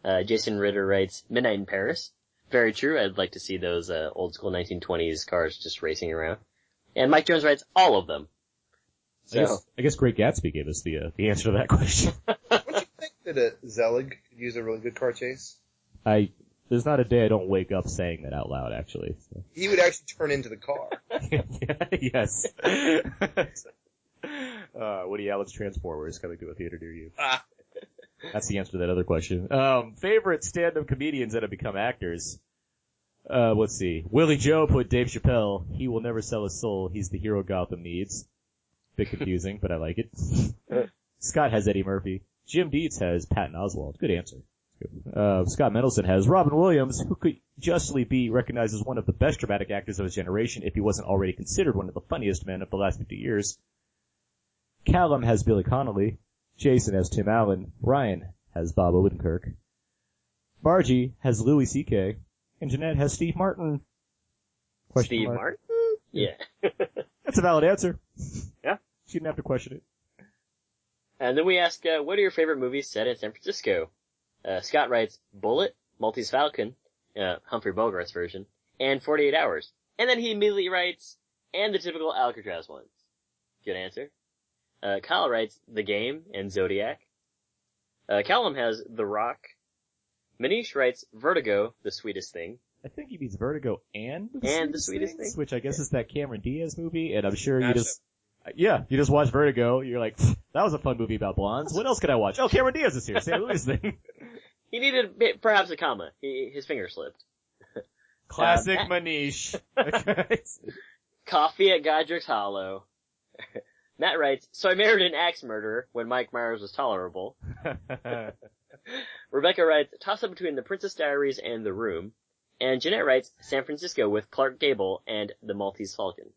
Uh, Jason Ritter writes, Midnight in Paris. Very true, I'd like to see those, uh, old school 1920s cars just racing around. And Mike Jones writes, all of them. I guess, I guess Great Gatsby gave us the, uh, the answer to that [laughs] question. Don't you think that a Zelig could use a really good car chase? I, there's not a day I don't wake up saying that out loud, actually. So. He would actually turn into the car. [laughs] yes. [laughs] uh, Woody Allen's Transformers coming to a theater near you. Ah. That's the answer to that other question. Um, favorite stand-up comedians that have become actors. Uh, let's see. Willie Joe put Dave Chappelle. He will never sell his soul. He's the hero Gotham needs. Bit confusing, but I like it. [laughs] Scott has Eddie Murphy. Jim Dietz has Patton Oswalt. Good answer. Uh, Scott Mendelson has Robin Williams, who could justly be recognized as one of the best dramatic actors of his generation if he wasn't already considered one of the funniest men of the last 50 years. Callum has Billy Connolly. Jason has Tim Allen. Ryan has Bob Odenkirk. Margie has Louis C.K. And Jeanette has Steve Martin. Question Steve mark. Martin? Yeah. [laughs] That's a valid answer. Yeah. She didn't have to question it. And then we ask, uh, what are your favorite movies set in San Francisco? Uh, Scott writes, Bullitt, Maltese Falcon, uh, Humphrey Bogart's version, and 48 Hours. And then he immediately writes, and the typical Alcatraz ones. Good answer. Uh, Kyle writes, The Game and Zodiac. Uh, Callum has The Rock. Manish writes, Vertigo, The Sweetest Thing. I think he means Vertigo and the And The Sweetest Thing? which I guess is that Cameron Diaz movie, and I'm sure you just, yeah, you just watch Vertigo, you're like, that was a fun movie about blondes, what else could I watch? Oh, Cameron Diaz is here, Sam Louis thing. [laughs] [laughs] He needed a bit, perhaps a comma. He, his finger slipped. [laughs] Classic Um, Manish. Coffee at Godric's Hollow. Matt writes, so I married an axe murderer when Mike Myers was tolerable. Rebecca writes, toss up between The Princess Diaries and The Room. And Jeanette writes, San Francisco with Clark Gable and The Maltese Falcon.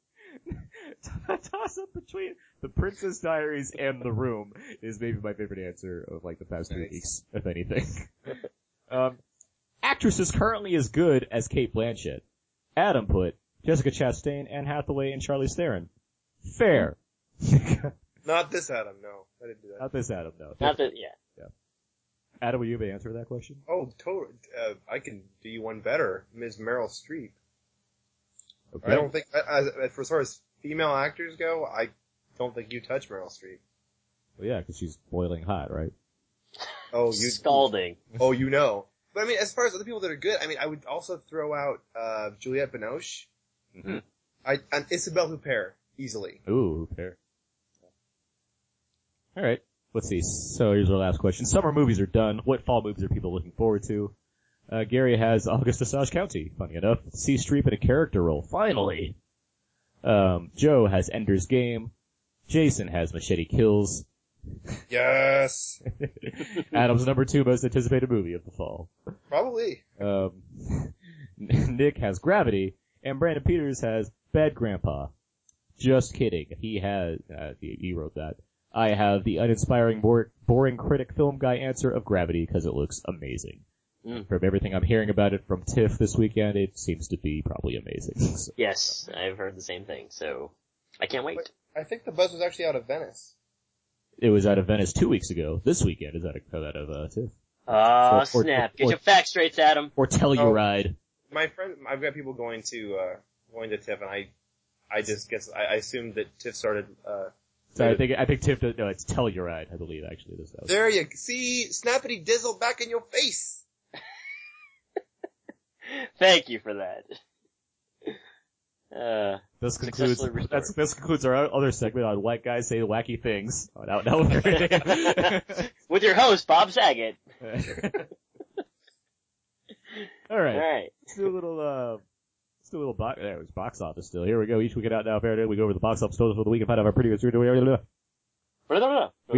[laughs] toss up between the Princess Diaries and The Room is maybe my favorite answer of like the past three weeks, if anything. [laughs] um, actress is currently as good as Cate Blanchett. Adam put Jessica Chastain, Anne Hathaway, and Charlize Theron. Fair. Not this Adam, no. I didn't do that. Not this Adam, no. Not that, yeah. Adam, will you be able to answer that question? Oh, totally. Uh, I can do you one better. Ms. Meryl Streep. Okay. I don't think, as, as, as far as female actors go, I don't think you touch Meryl Streep. Well, yeah, because she's boiling hot, right? Oh, you, [laughs] Scalding. oh, you know. But I mean, as far as other people that are good, I mean, I would also throw out, uh, Juliette Binoche. Mm-hmm. I, and Isabelle Huppert, easily. Ooh, Huppert. All right. Let's see. So here's our last question. Summer movies are done. What fall movies are people looking forward to? Uh, Gary has August Osage County. Funny enough, C Streep in a character role. Finally. Um, Joe has Ender's Game. Jason has Machete Kills. Yes! [laughs] Adam's number two most anticipated movie of the fall. Probably. Um, [laughs] Nick has Gravity, and Brandon Peters has Bad Grandpa. Just kidding. He has, uh, he, he wrote that. I have the uninspiring, boring critic film guy answer of Gravity because it looks amazing. Mm. From everything I'm hearing about it from TIFF this weekend, it seems to be probably amazing. So, Yes, I've heard the same thing, so I can't wait. I think the buzz was actually out of Venice. it was out of Venice two weeks ago. This weekend is out of, out of uh, TIFF. Ah, Or- or- snap. Get or- your facts straight, Adam. Or Telluride. My friend, I've got people going to, uh, going to TIFF and I, I just guess, I, I assumed that TIFF started, uh, So I think I think TIFF. No, it's Telluride. I believe actually. This there you see, snappity dizzle back in your face! [laughs] Thank you for that. Uh, This concludes that's, this concludes our other segment on white guys say wacky things. Oh, now, now [laughs] with your host, Bob Saget. [laughs] All right. Alright. Let's do a little. Uh, let's do a little box. There it was box office still. Here we go. Each week out now. Fair day. we go over the box office totals for the week and find out our pretty good. We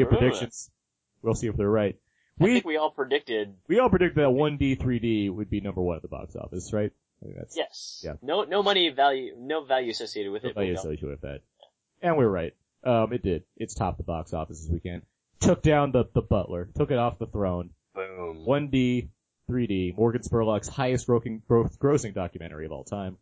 have predictions. We'll see if they're right. I We think we all predicted, we all predicted that 1D 3D would be number one at the box office, right? That's yes. Yeah. No, no money value, no value associated with no it. but value associated with that. And we're right. Um, it did. It's topped the box office this weekend. Took down the the Butler. Took it off the throne. Boom. 1D, 3D, Morgan Spurlock's highest grossing, documentary of all time.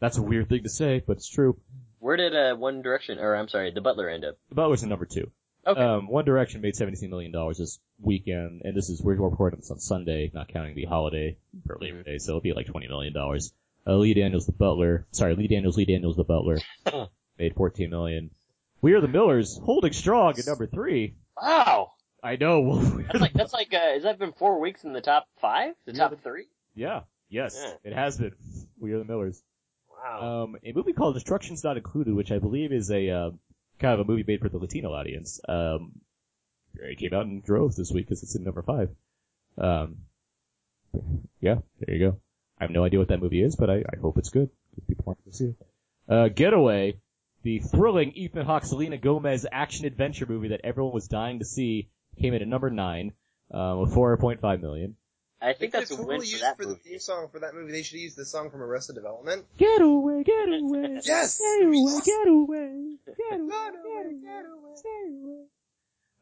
That's a weird thing to say, but it's true. Where did, uh, One Direction, or I'm sorry, The Butler end up? The Butler's in number two. Okay. Um, One Direction made $17 million this weekend, and this is, we're recording this on Sunday, not counting the holiday for Labor Day, so it'll be like $20 million. Uh, Lee Daniels, the Butler, sorry, Lee Daniels, Lee Daniels, the Butler, [coughs] made 14 million. We Are the Millers, holding strong at number three. Wow! I know. [laughs] That's like that's like uh, has that been four weeks in the top five? The Yeah. top three? yeah. Yes. Yeah. It has been. [laughs] We are the Millers. Wow. Um, a movie called Instructions Not Included, which I believe is a uh, kind of a movie made for the Latino audience. Um, it came out in droves this week because it's in number five. Um, yeah, there you go. I have no idea what that movie is, but I, I hope it's good. If people want to see it. Uh, Getaway, the thrilling Ethan Hawke, Selena Gomez action adventure movie that everyone was dying to see, came in at number nine, uh, with 4.5 million. I think They that's a could've win for that for movie. the theme song for that movie. They should use the song from Arrested Development. Get away, get away. [laughs] Yes! Get away, get away. Get away, get away.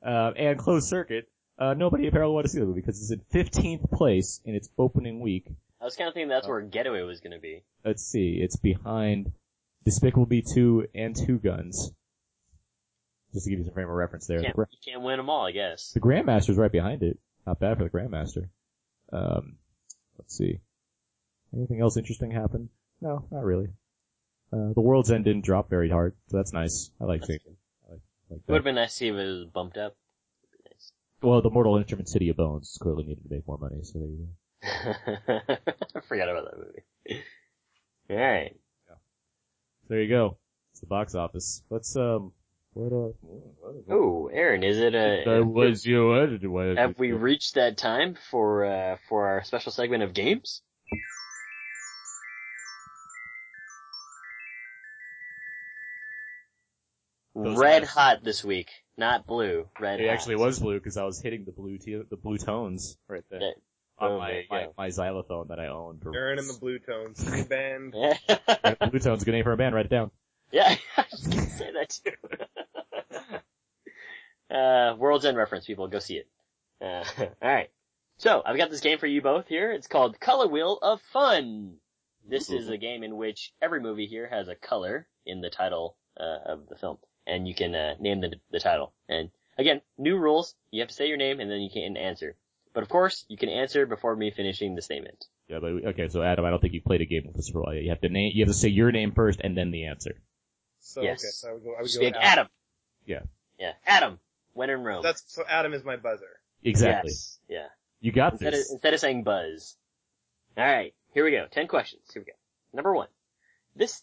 Uh, and Closed Circuit. Uh, nobody apparently wanted to see the movie because it's in 15th place in its opening week. I was kind of thinking that's where Getaway was going to be. Let's see, it's behind Despicable Me 2 and Two Guns. Just to give you some frame of reference there. The, Can't, Gra- you can't win them all, I guess. the Grandmaster's right behind it. Not bad for the Grandmaster. Um, let's see. Anything else interesting happen? No, not really. Uh, the World's End didn't drop very hard, so that's nice. I like seeing it. I like, like It would have been nice to see if it was bumped up. Well, the Mortal Instruments City of Bones clearly needed to make more money, so there you go. [laughs] I forgot about that movie. [laughs] Alright. Yeah. There you go. It's the box office. Let's, um, what, uh, Oh, Aaron, is it a, That was your editor. What- have we reached that time for, uh, for our special segment of games? Those Red guys. hot this week, not blue. Red It hot. actually was blue because I was hitting the blue t- the blue tones right there Yeah. on Oh, my, my, my xylophone that I own. For Aaron and the [laughs] Blue Tones, new band. [laughs] blue tones, good name for a band. Write it down. [laughs] Yeah, I was gonna say that too. [laughs] uh, World's End reference, people, go see it. Uh, [laughs] alright. So, I've got this game for you both here. It's called Color Wheel of Fun. This is a game in which every movie here has a color in the title, uh, of the film. And you can, uh, name the, the title. And again, new rules. You have to say your name and then you can answer. But of course, you can answer before me finishing the statement. Yeah, but okay. So Adam, I don't think you played a game with a while. You have to name. You have to say your name first and then the answer. So Yes. okay, so I would go. I would Just go be like, Adam. Yeah, Yeah, Adam. When in Rome. That's so. Adam is my buzzer. exactly. Yes. Yeah. You got Instead of, this. instead of saying buzz. Alright, here we go. Ten questions. Here we go. Number one. This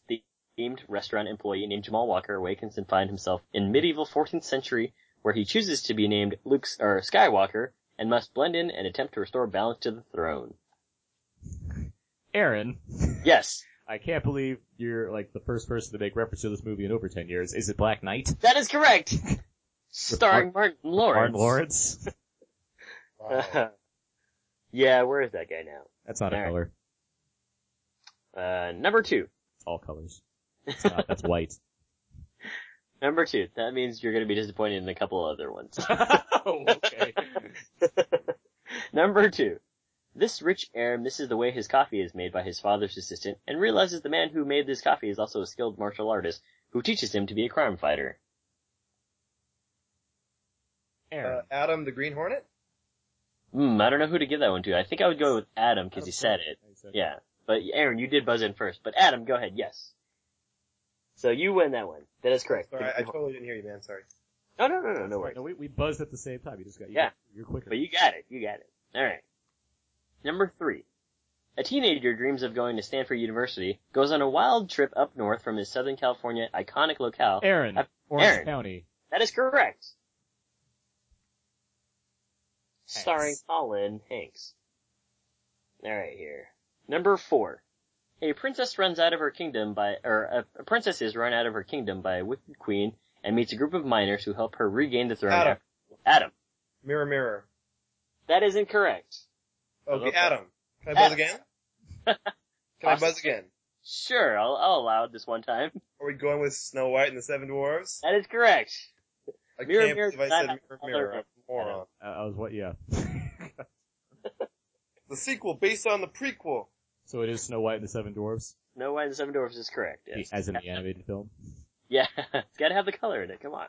themed restaurant employee named Jamal Walker awakens and finds himself in medieval 14th century where he chooses to be named Luke, or Skywalker and must blend in and attempt to restore balance to the throne. Aaron, Yes. I can't believe you're like the first person to make reference to this movie in over ten years. Is it Black Knight? That is correct! [laughs] Starring Martin Lawrence. Martin Lawrence. wow. [laughs] yeah, where is that guy now? That's not a All right. color. Uh, number two. It's all colors. It's not, that's white. [laughs] Number two. That means you're gonna be disappointed in a couple other ones. oh, okay. Number two. This rich heir misses the way his coffee is made by his father's assistant and realizes the man who made this coffee is also a skilled martial artist who teaches him to be a crime fighter. Aaron. Uh, Adam the Green Hornet. Hmm, I don't know who to give that one to. I think I would go with Adam because he said it. Yeah. But Aaron, you did buzz in first. But Adam, go ahead. Yes. So you win that one. That is correct. Sorry, I, I totally didn't hear you, man. Sorry. No, no, no, no, no worries. No, we, we buzzed at the same time. You just got you Yeah. got- You're quicker. But you got it. You got it. Alright. Number three. A teenager dreams of going to Stanford University, goes on a wild trip up north from his Southern California iconic locale. Aaron, Uh, Orange Aaron. County. That is correct. Starring Colin Hanks. Alright here. Number four. A princess runs out of her kingdom by, or a, a princess is run out of her kingdom by a wicked queen and meets a group of miners who help her regain the throne. Adam. Adam. Mirror, mirror. That is incorrect. Okay, Okay. Adam. Can I buzz Adam. again? [laughs] Can I buzz again? Sure, I'll, I'll allow it this one time. [laughs] Are we going with Snow White and the Seven Dwarfs? That is correct. I Mirror, can't mirror, believe I said a mirror, color mirror. I'm a moron. Uh, I was what? Yeah. [laughs] The sequel based on the prequel. so it is Snow White and the Seven Dwarfs, Snow White and the Seven Dwarfs is correct. Yes. as in the animated film. Yeah, it's gotta have the color in it, come on.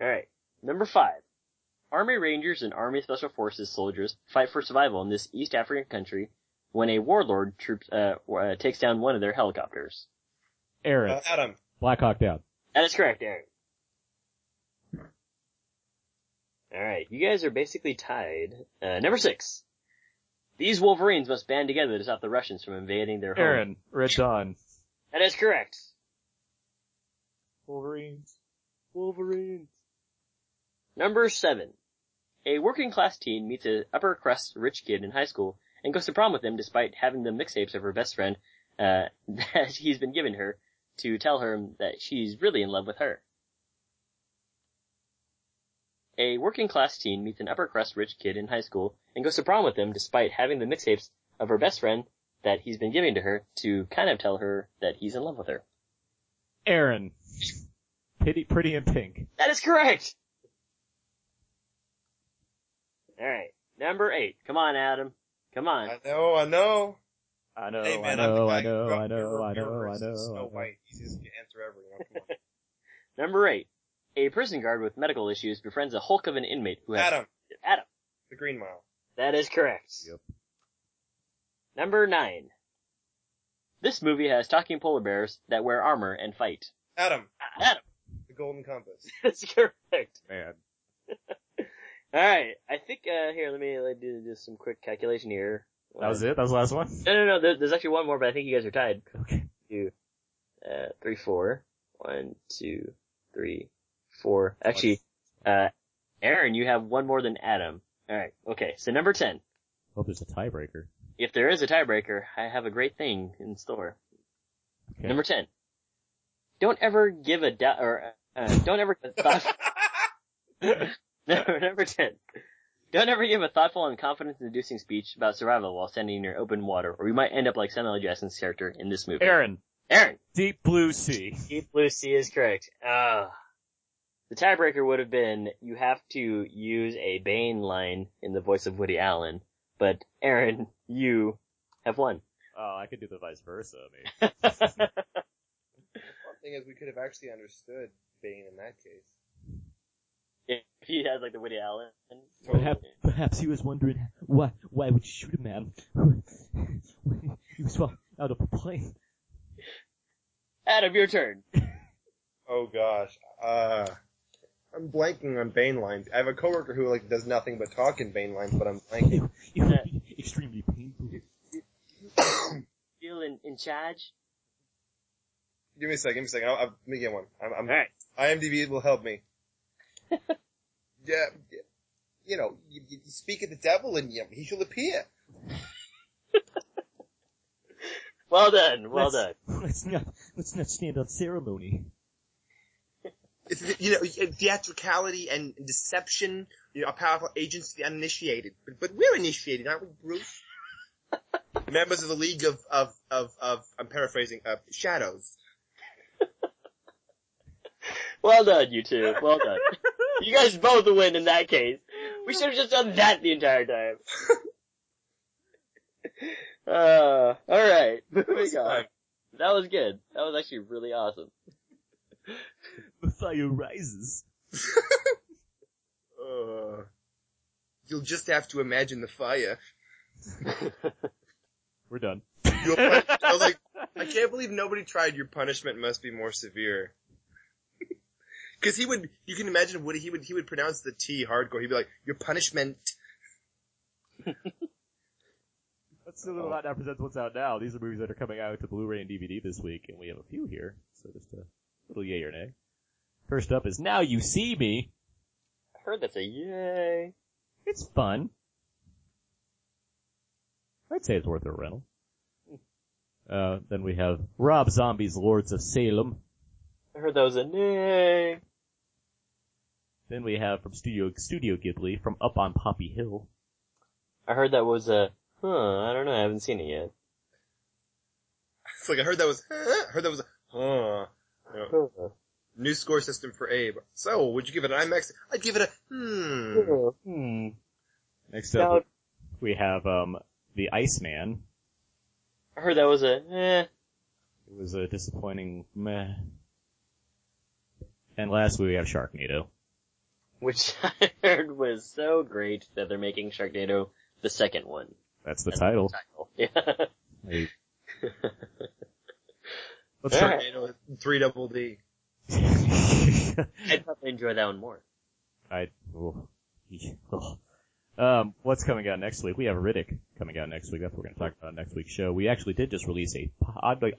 Alright. Number five. Army Rangers and Army Special Forces soldiers fight for survival in this East African country when a warlord troops, uh, uh, takes down one of their helicopters. Aaron, Uh, Adam. Black Hawk Down. That is correct, Aaron. Alright, you guys are basically tied. Uh, number six. These Wolverines must band together to stop the Russians from invading their home. Aaron, Red Dawn. That is correct. Wolverines. Wolverines. Number seven. A working class teen meets an upper crust rich kid in high school and goes to prom with him despite having the mixtapes of her best friend, uh, [laughs] that he's been giving her to tell her that she's really in love with her. A working class teen meets an upper crust rich kid in high school and goes to prom with him despite having the mixtapes of her best friend that he's been giving to her to kind of tell her that he's in love with her. Aaron. Pretty, pretty in pink. That is correct! Alright, number eight. Come on, Adam. Come on. I know, I know. I know, Hey I man, I'm the know, I know, I know, I know, I know, Snow I know. White. Easiest answer ever. You know, come on. [laughs] Number eight. A prison guard with medical issues befriends a hulk of an inmate who has- Adam. Adam. The Green Mile. That is correct. Yep. Number nine. This movie has talking polar bears that wear armor and fight. Adam. Ah, Adam. The Golden Compass. [laughs] That's correct. Man. Alright, I think, uh, here, let me do just some quick calculation here. That was it? That was the last one? No, no, no, there, there's actually one more, but I think you guys are tied. Okay. Two, uh, three, four. One, two, three, four. Actually, uh, Aaron, you have one more than Adam. Alright, okay, so number 10. Hope there's a tiebreaker. If there is a tiebreaker, I have a great thing in store. Okay. Number 10. Don't ever give a doubt, or, uh, don't ever [laughs] [laughs] number, number 10. Don't ever give a thoughtful and confidence-inducing speech about survival while standing in your open water, or you might end up like Samuel L. Jackson's character in this movie. Aaron. Aaron. Deep Blue Sea. Deep Blue Sea is correct. Ah. The tiebreaker would have been you have to use a Bane line in the voice of Woody Allen, but Aaron, you have won. Oh, I could do the vice versa. I mean, [laughs] One thing is we could have actually understood Bane in that case. If [laughs] he had like the Woody Allen. perhaps, perhaps he was wondering why why would you shoot a man when he was falling out of a plane? Adam, your turn. [laughs] Oh gosh. Uh, I'm blanking on Bane lines. I have a coworker who like does nothing but talk in Bane lines, but I'm blanking. [laughs] It would be extremely painful. [coughs] Feel in, in charge? give me a second. Give me a second. I'll, I'll, let me get one. I'm, I'm, Alright. IMDb will help me. Yeah, yeah. You know, you, you speak of the devil and you, he shall appear. Well done, well let's, done. Let's not let's not stand on ceremony. It's, you know, theatricality and deception, you know, a powerful agents to the uninitiated. But, but we're initiated, aren't we, Bruce? [laughs] Members of the League of, of, of, of, I'm paraphrasing, uh, Shadows. Well done, you two. Well done. [laughs] [laughs] you guys both win in that case. We should have just done that the entire time. [laughs] uh, alright. Moving on. That was good. That was actually really awesome. [laughs] The fire rises. Uh, you'll just have to imagine the fire. We're done. Your pun- I was like, I can't believe nobody tried your punishment must be more severe. Cause he would, you can imagine what he would, he would pronounce the T hardcore. He'd be like, your punishment. [laughs] Let's do a little that represents what's out now. These are movies that are coming out to Blu-ray and DVD this week, and we have a few here. So just a little yay or nay. First up is Now You See Me. I heard that's a yay. It's fun. I'd say it's worth a rental. Uh, then we have Rob Zombie's Lords of Salem. I heard that was a nay. Then we have from Studio Studio Ghibli from Up on Poppy Hill. I heard that was a, huh, I don't know, I haven't seen it yet. It's like, I heard that was, huh? I heard that was, huh. You know, new score system for Abe. So, would you give it an IMAX? I'd give it a, hmm. Hmm. Next up, we have um the Iceman. I heard that was a, eh. It was a disappointing meh. And lastly, we have Sharknado. Which [laughs] I heard was so great that they're making Sharknado the second one. That's the That's title. the title. [laughs] Hey, Let's All try right. Three double D. [laughs] I'd probably enjoy that one more. I, oh, oh. Um, what's coming out next week? We have Riddick coming out next week. That's what we're going to talk about next week's show. We actually did just release a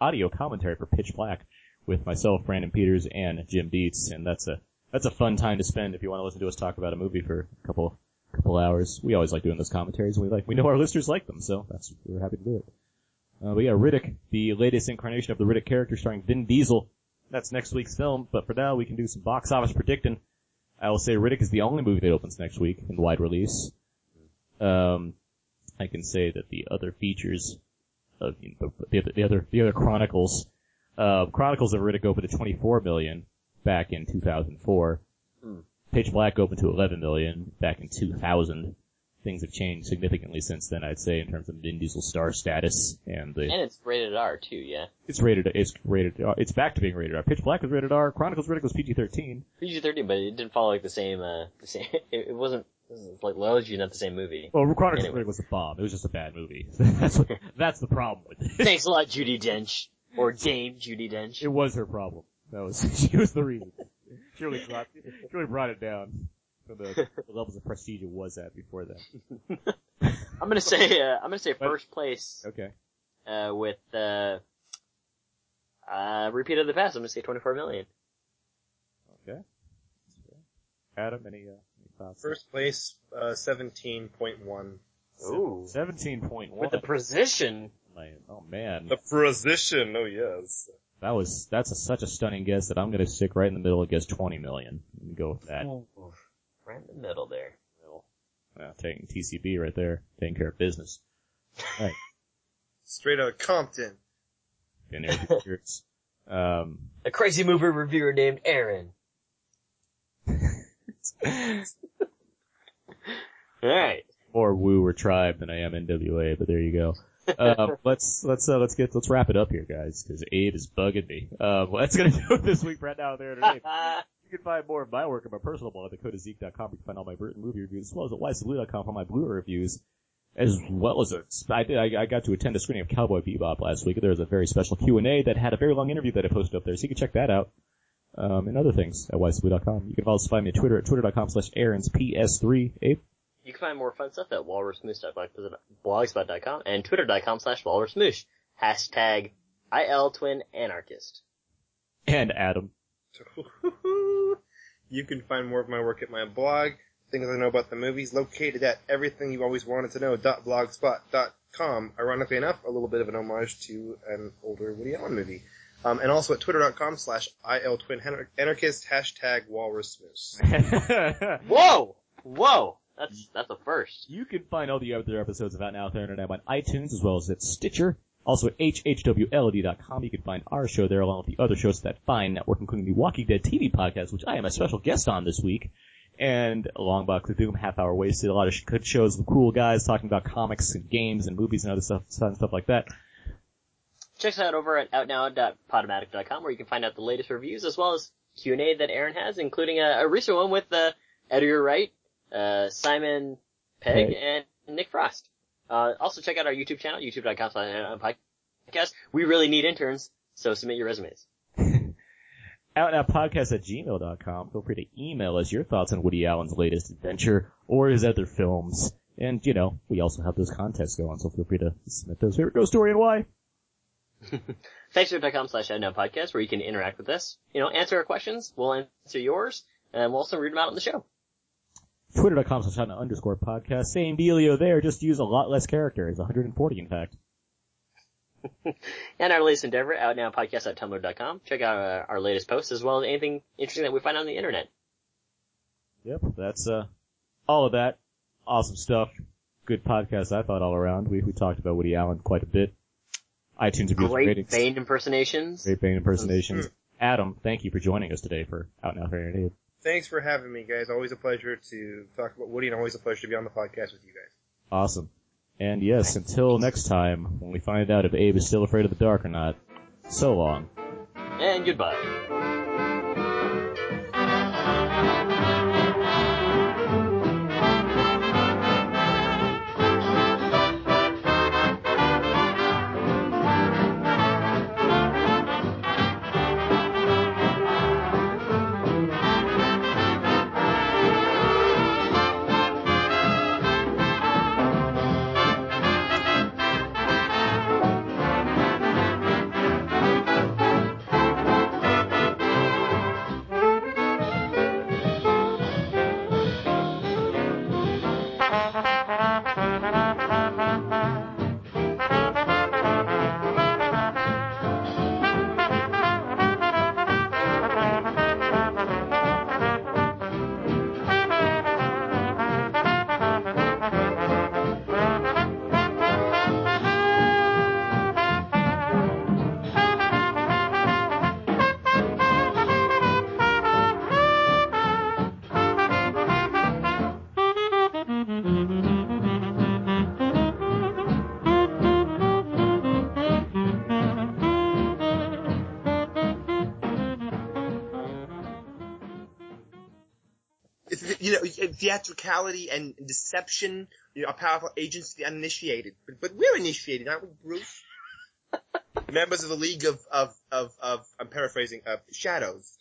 audio commentary for Pitch Black with myself, Brandon Peters, and Jim Dietz, and that's a that's a fun time to spend if you want to listen to us talk about a movie for a couple couple hours. We always like doing those commentaries, we like we know our listeners like them, so that's we're happy to do it. Uh, but yeah, Riddick, the latest incarnation of the Riddick character starring Vin Diesel. That's next week's film, but for now we can do some box office predicting. I will say Riddick is the only movie that opens next week in wide release. Um, I can say that the other features of you know, the, the, the other the other Chronicles, uh, Chronicles of Riddick opened to 24 million back in 2004. Hmm. Pitch Black opened to 11 million back in 2000. Things have changed significantly since then, I'd say, in terms of Vin Diesel star status and the. And it's rated R too, yeah. It's rated. It's rated. It's back to being rated R. Pitch Black was rated R. Chronicles Riddick was PG-13. PG-13, but it didn't follow like the same, uh, the same, [laughs] it, it wasn't, it was like largely not the same movie. Well, Chronicles Anyway. Riddick was a bomb. It was just a bad movie. [laughs] that's what, that's the problem with it. Thanks a lot, Judi Dench. Or Dame Judi Dench. It was her problem. That was [laughs] she was the reason. She really brought she really brought it down to the, the levels of prestige it was at before that. I'm gonna say, uh, I'm gonna say first place, Okay. uh, with, uh, uh, repeat of the past. I'm gonna say 24 million. Okay. Adam, any, uh, any thoughts? First place, uh, 17.1. Ooh. Seventeen point one. With the precision. Oh man. The precision, oh yes. That was that's a, such a stunning guess that I'm gonna stick right in the middle and guess 20 million and go with that. Right in the middle there. Yeah, taking TCB right there, taking care of business. Right. [laughs] Straight out of Compton. Been there for years. Um, A crazy movie reviewer named Aaron. [laughs] [laughs] Alright. more Woo or Tribe than I am NWA, but there you go. Um, let's let's uh, let's get let's wrap it up here, guys, because Abe is bugging me. Um, [laughs] well, that's gonna do it this week. Right now, there today. [laughs] You can find more of my work on my personal blog at thecodeiszeek.com. You can find all my Burton movie reviews, as well as at whysoblu.com for my Blu-ray reviews, as well as a, I, did, I, I got to attend a screening of Cowboy Bebop last week. There was a very special Q&A that had a very long interview that I posted up there, so you can check that out. Um, and other things at whysoblu.com. You can also find me at Twitter at twitter.com slash Aaron's PS3. Abe? You can find more fun stuff at walrusmoose.blogspot.com and twitter.com slash walrusmoosh. Hashtag ILTwinAnarchist. And Adam. [laughs] you can find more of my work at my blog, things I know about the movies, located at everything you always wanted to know .blogspot.com. Ironically enough, a little bit of an homage to an older Woody Allen movie. Um, and also at twitter.com slash ILTwinAnarchist, hashtag walrusmoose. [laughs] Whoa! Whoa! That's, that's a first. You can find all the other episodes of Out Now There Internet on iTunes as well as at Stitcher. Also at hhwld.com. You can find our show there along with the other shows that fine network, including the Walking Dead TV podcast, which I am a special guest on this week. And Long Box of Doom, Half Hour Wasted, a lot of good shows with cool guys talking about comics and games and movies and other stuff, and stuff like that. Check us out over at outnow.podomatic.com where you can find out the latest reviews as well as Q&A that Aaron has, including a, a recent one with, uh, Edgar Wright, uh, Simon Pegg, and Nick Frost. Uh, also check out our YouTube channel, youtube.com slash podcast. We really need interns, so submit your resumes. [laughs] Out Now Podcast at gmail.com. Feel free to email us your thoughts on Woody Allen's latest adventure or his other films. And, you know, we also have those contests going, so feel free to submit those favorite ghost story and why. [laughs] Facebook.com slash out now podcast where you can interact with us. You know, answer our questions, we'll answer yours, and we'll also read them out on the show. Twitter.com slash underscore podcast. Same dealio there, just use a lot less characters. 140 in fact. [laughs] and our latest endeavor, out now podcast at tumblr.com. Check out uh, our latest posts as well as anything interesting that we find on the internet. Yep, that's, uh, all of that. Awesome stuff. Good podcast, I thought, all around. We, we talked about Woody Allen quite a bit. iTunes reviews Great ratings. Bane impersonations. Great Bane impersonations. Adam, thank you for joining us today for Out Now Fair Abe. Thanks for having me, guys. Always a pleasure to talk about Woody and always a pleasure to be on the podcast with you guys. Awesome. And yes, until next time, when we find out if Abe is still afraid of the dark or not, so long. And goodbye. Theatricality and deception, you know, a powerful agency, the uninitiated. But, but we're initiated, aren't we, Bruce? [laughs] Members of the League of, of, of, of I'm paraphrasing, of Shadows.